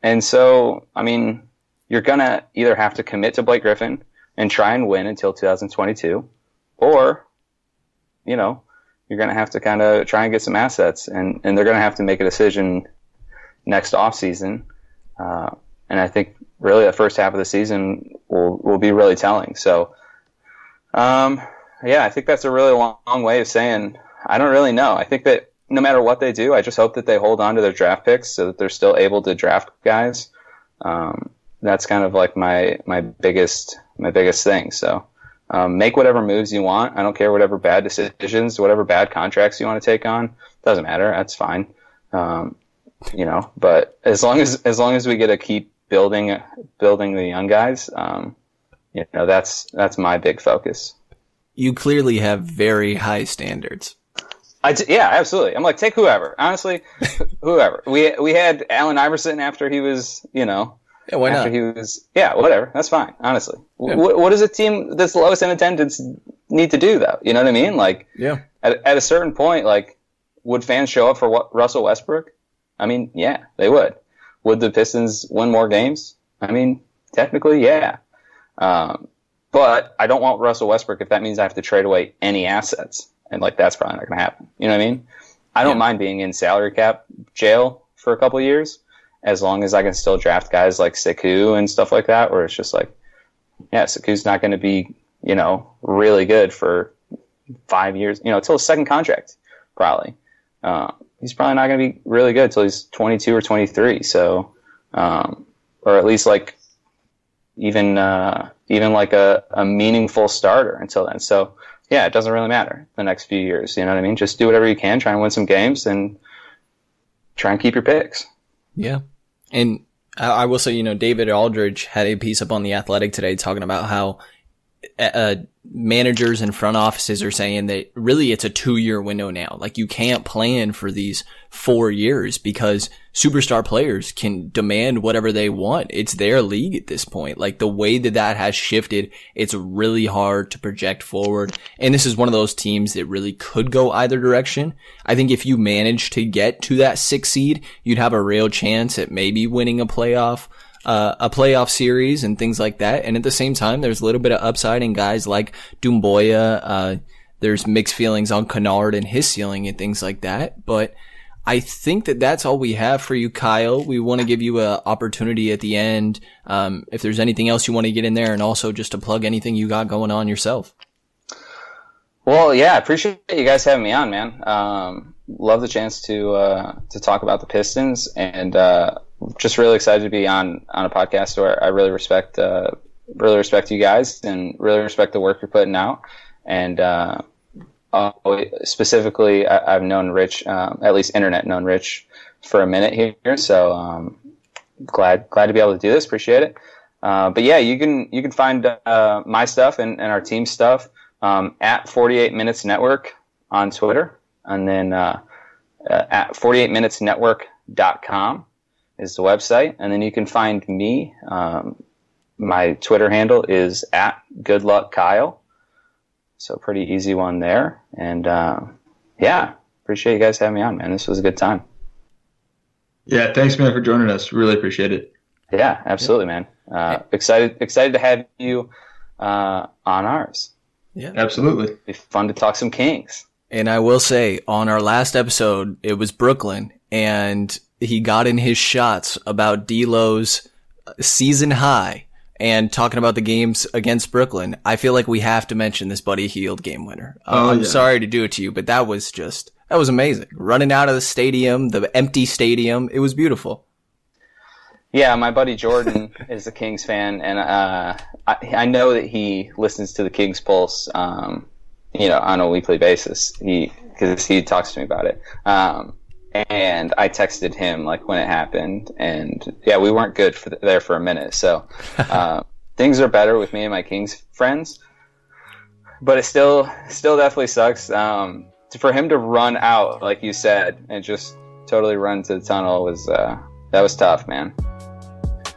And so, I mean, you're going to either have to commit to Blake Griffin and try and win until 2022, or, you know, you're going to have to kind of try and get some assets, and, and they're going to have to make a decision next offseason. Uh, and I think really the first half of the season will, will be really telling. So, um, yeah, I think that's a really long, long way of saying I don't really know. I think that no matter what they do, I just hope that they hold on to their draft picks so that they're still able to draft guys. Um, that's kind of like my my biggest my biggest thing. So um, make whatever moves you want. I don't care whatever bad decisions, whatever bad contracts you want to take on. Doesn't matter. That's fine. Um, you know, but as long as as long as we get to keep building building the young guys, um, you know, that's that's my big focus. You clearly have very high standards. I d- yeah, absolutely. I'm like, take whoever. Honestly, whoever. We we had Allen Iverson after he was, you know, Yeah, why after not? he was, yeah, whatever. That's fine. Honestly, what, what does a team that's lowest in attendance need to do though? You know what I mean? Like, Yeah. at, at a certain point, like, would fans show up for what, Russell Westbrook? I mean, yeah, they would. Would the Pistons win more games? I mean, technically, yeah. Um, but I don't want Russell Westbrook if that means I have to trade away any assets. And like, that's probably not going to happen. You know what I mean? I don't mind being in salary cap jail for a couple of years as long as I can still draft guys like Sekou and stuff like that, where it's just like, yeah, Sekou's not going to be, you know, really good for five years, you know, until his second contract, probably. Uh, he's probably not going to be really good until he's 22 or 23. So, um, or at least like even, uh, even like a, a meaningful starter until then. So, yeah, it doesn't really matter the next few years. You know what I mean? Just do whatever you can, try and win some games and try and keep your picks. Yeah. And I, I will say, you know, David Aldridge had a piece up on the Athletic today talking about how uh, managers and front offices are saying that really it's a two year window now. Like you can't plan for these four years because superstar players can demand whatever they want. It's their league at this point. Like the way that that has shifted, it's really hard to project forward. And this is one of those teams that really could go either direction. I think if you manage to get to that six seed, you'd have a real chance at maybe winning a playoff uh, a playoff series and things like that. And at the same time, there's a little bit of upside in guys like Doumbouya. Uh, there's mixed feelings on Kennard and his ceiling and things like that. But I think that that's all we have for you, Kyle. We want to give you an opportunity at the end. Um, if there's anything else you want to get in there and also just to plug anything you got going on yourself. Well, yeah, I appreciate you guys having me on, man. Um, love the chance to uh, to talk about the Pistons, and uh, just really excited to be on on a podcast where I really respect uh, really respect you guys and really respect the work you're putting out. And uh, uh, specifically, I, I've known Rich, um, at least internet known Rich, for a minute here. So um, glad glad to be able to do this. Appreciate it. Uh, but yeah, you can you can find uh, my stuff and, and our team stuff um, at 48 Minutes Network on Twitter, and then uh, uh, at 48minutesnetwork.com is the website, and then you can find me. Um, my Twitter handle is at Good Luck Kyle, so pretty easy one there. And uh, yeah, appreciate you guys having me on, man. This was a good time. Yeah, thanks, man, for joining us. Really appreciate it. Yeah, absolutely, man. Uh, excited excited to have you uh, on ours. Yeah, absolutely. Be fun to talk some Kings. And I will say on our last episode, it was Brooklyn and he got in his shots about D'Lo's season high and talking about the games against Brooklyn, I feel like we have to mention this Buddy Hield game winner. Uh, Oh, I'm yeah. sorry to do it to you, but that was just that was amazing. Running out of the stadium, the empty stadium, it was beautiful. Yeah, my buddy Jordan is a Kings fan, and uh, I, I know that he listens to the Kings Pulse, um, you know, on a weekly basis. He because he talks to me about it. Um, and I texted him like when it happened, and yeah, we weren't good for there for a minute. So uh, things are better with me and my Kings friends, but it still still definitely sucks. Um, for him to run out, like you said, and just totally run to the tunnel was uh, that was tough, man.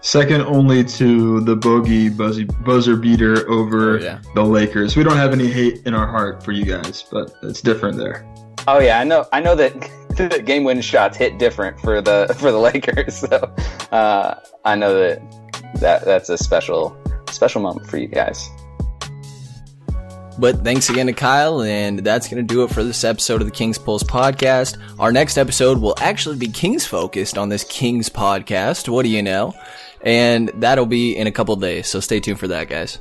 Second only to the Bogi buzzy, buzzer beater over Oh, yeah. the Lakers. We don't have any hate in our heart for you guys, but it's different there. Oh yeah, I know. I know that the game winning shots hit different for the for the Lakers. So uh, I know that that that's a special special moment for you guys. But thanks again to Kyle, and that's going to do it for this episode of the Kings Pulse podcast. Our next episode will actually be Kings focused on this Kings podcast. What do you know? And that'll be in a couple days, so stay tuned for that, guys.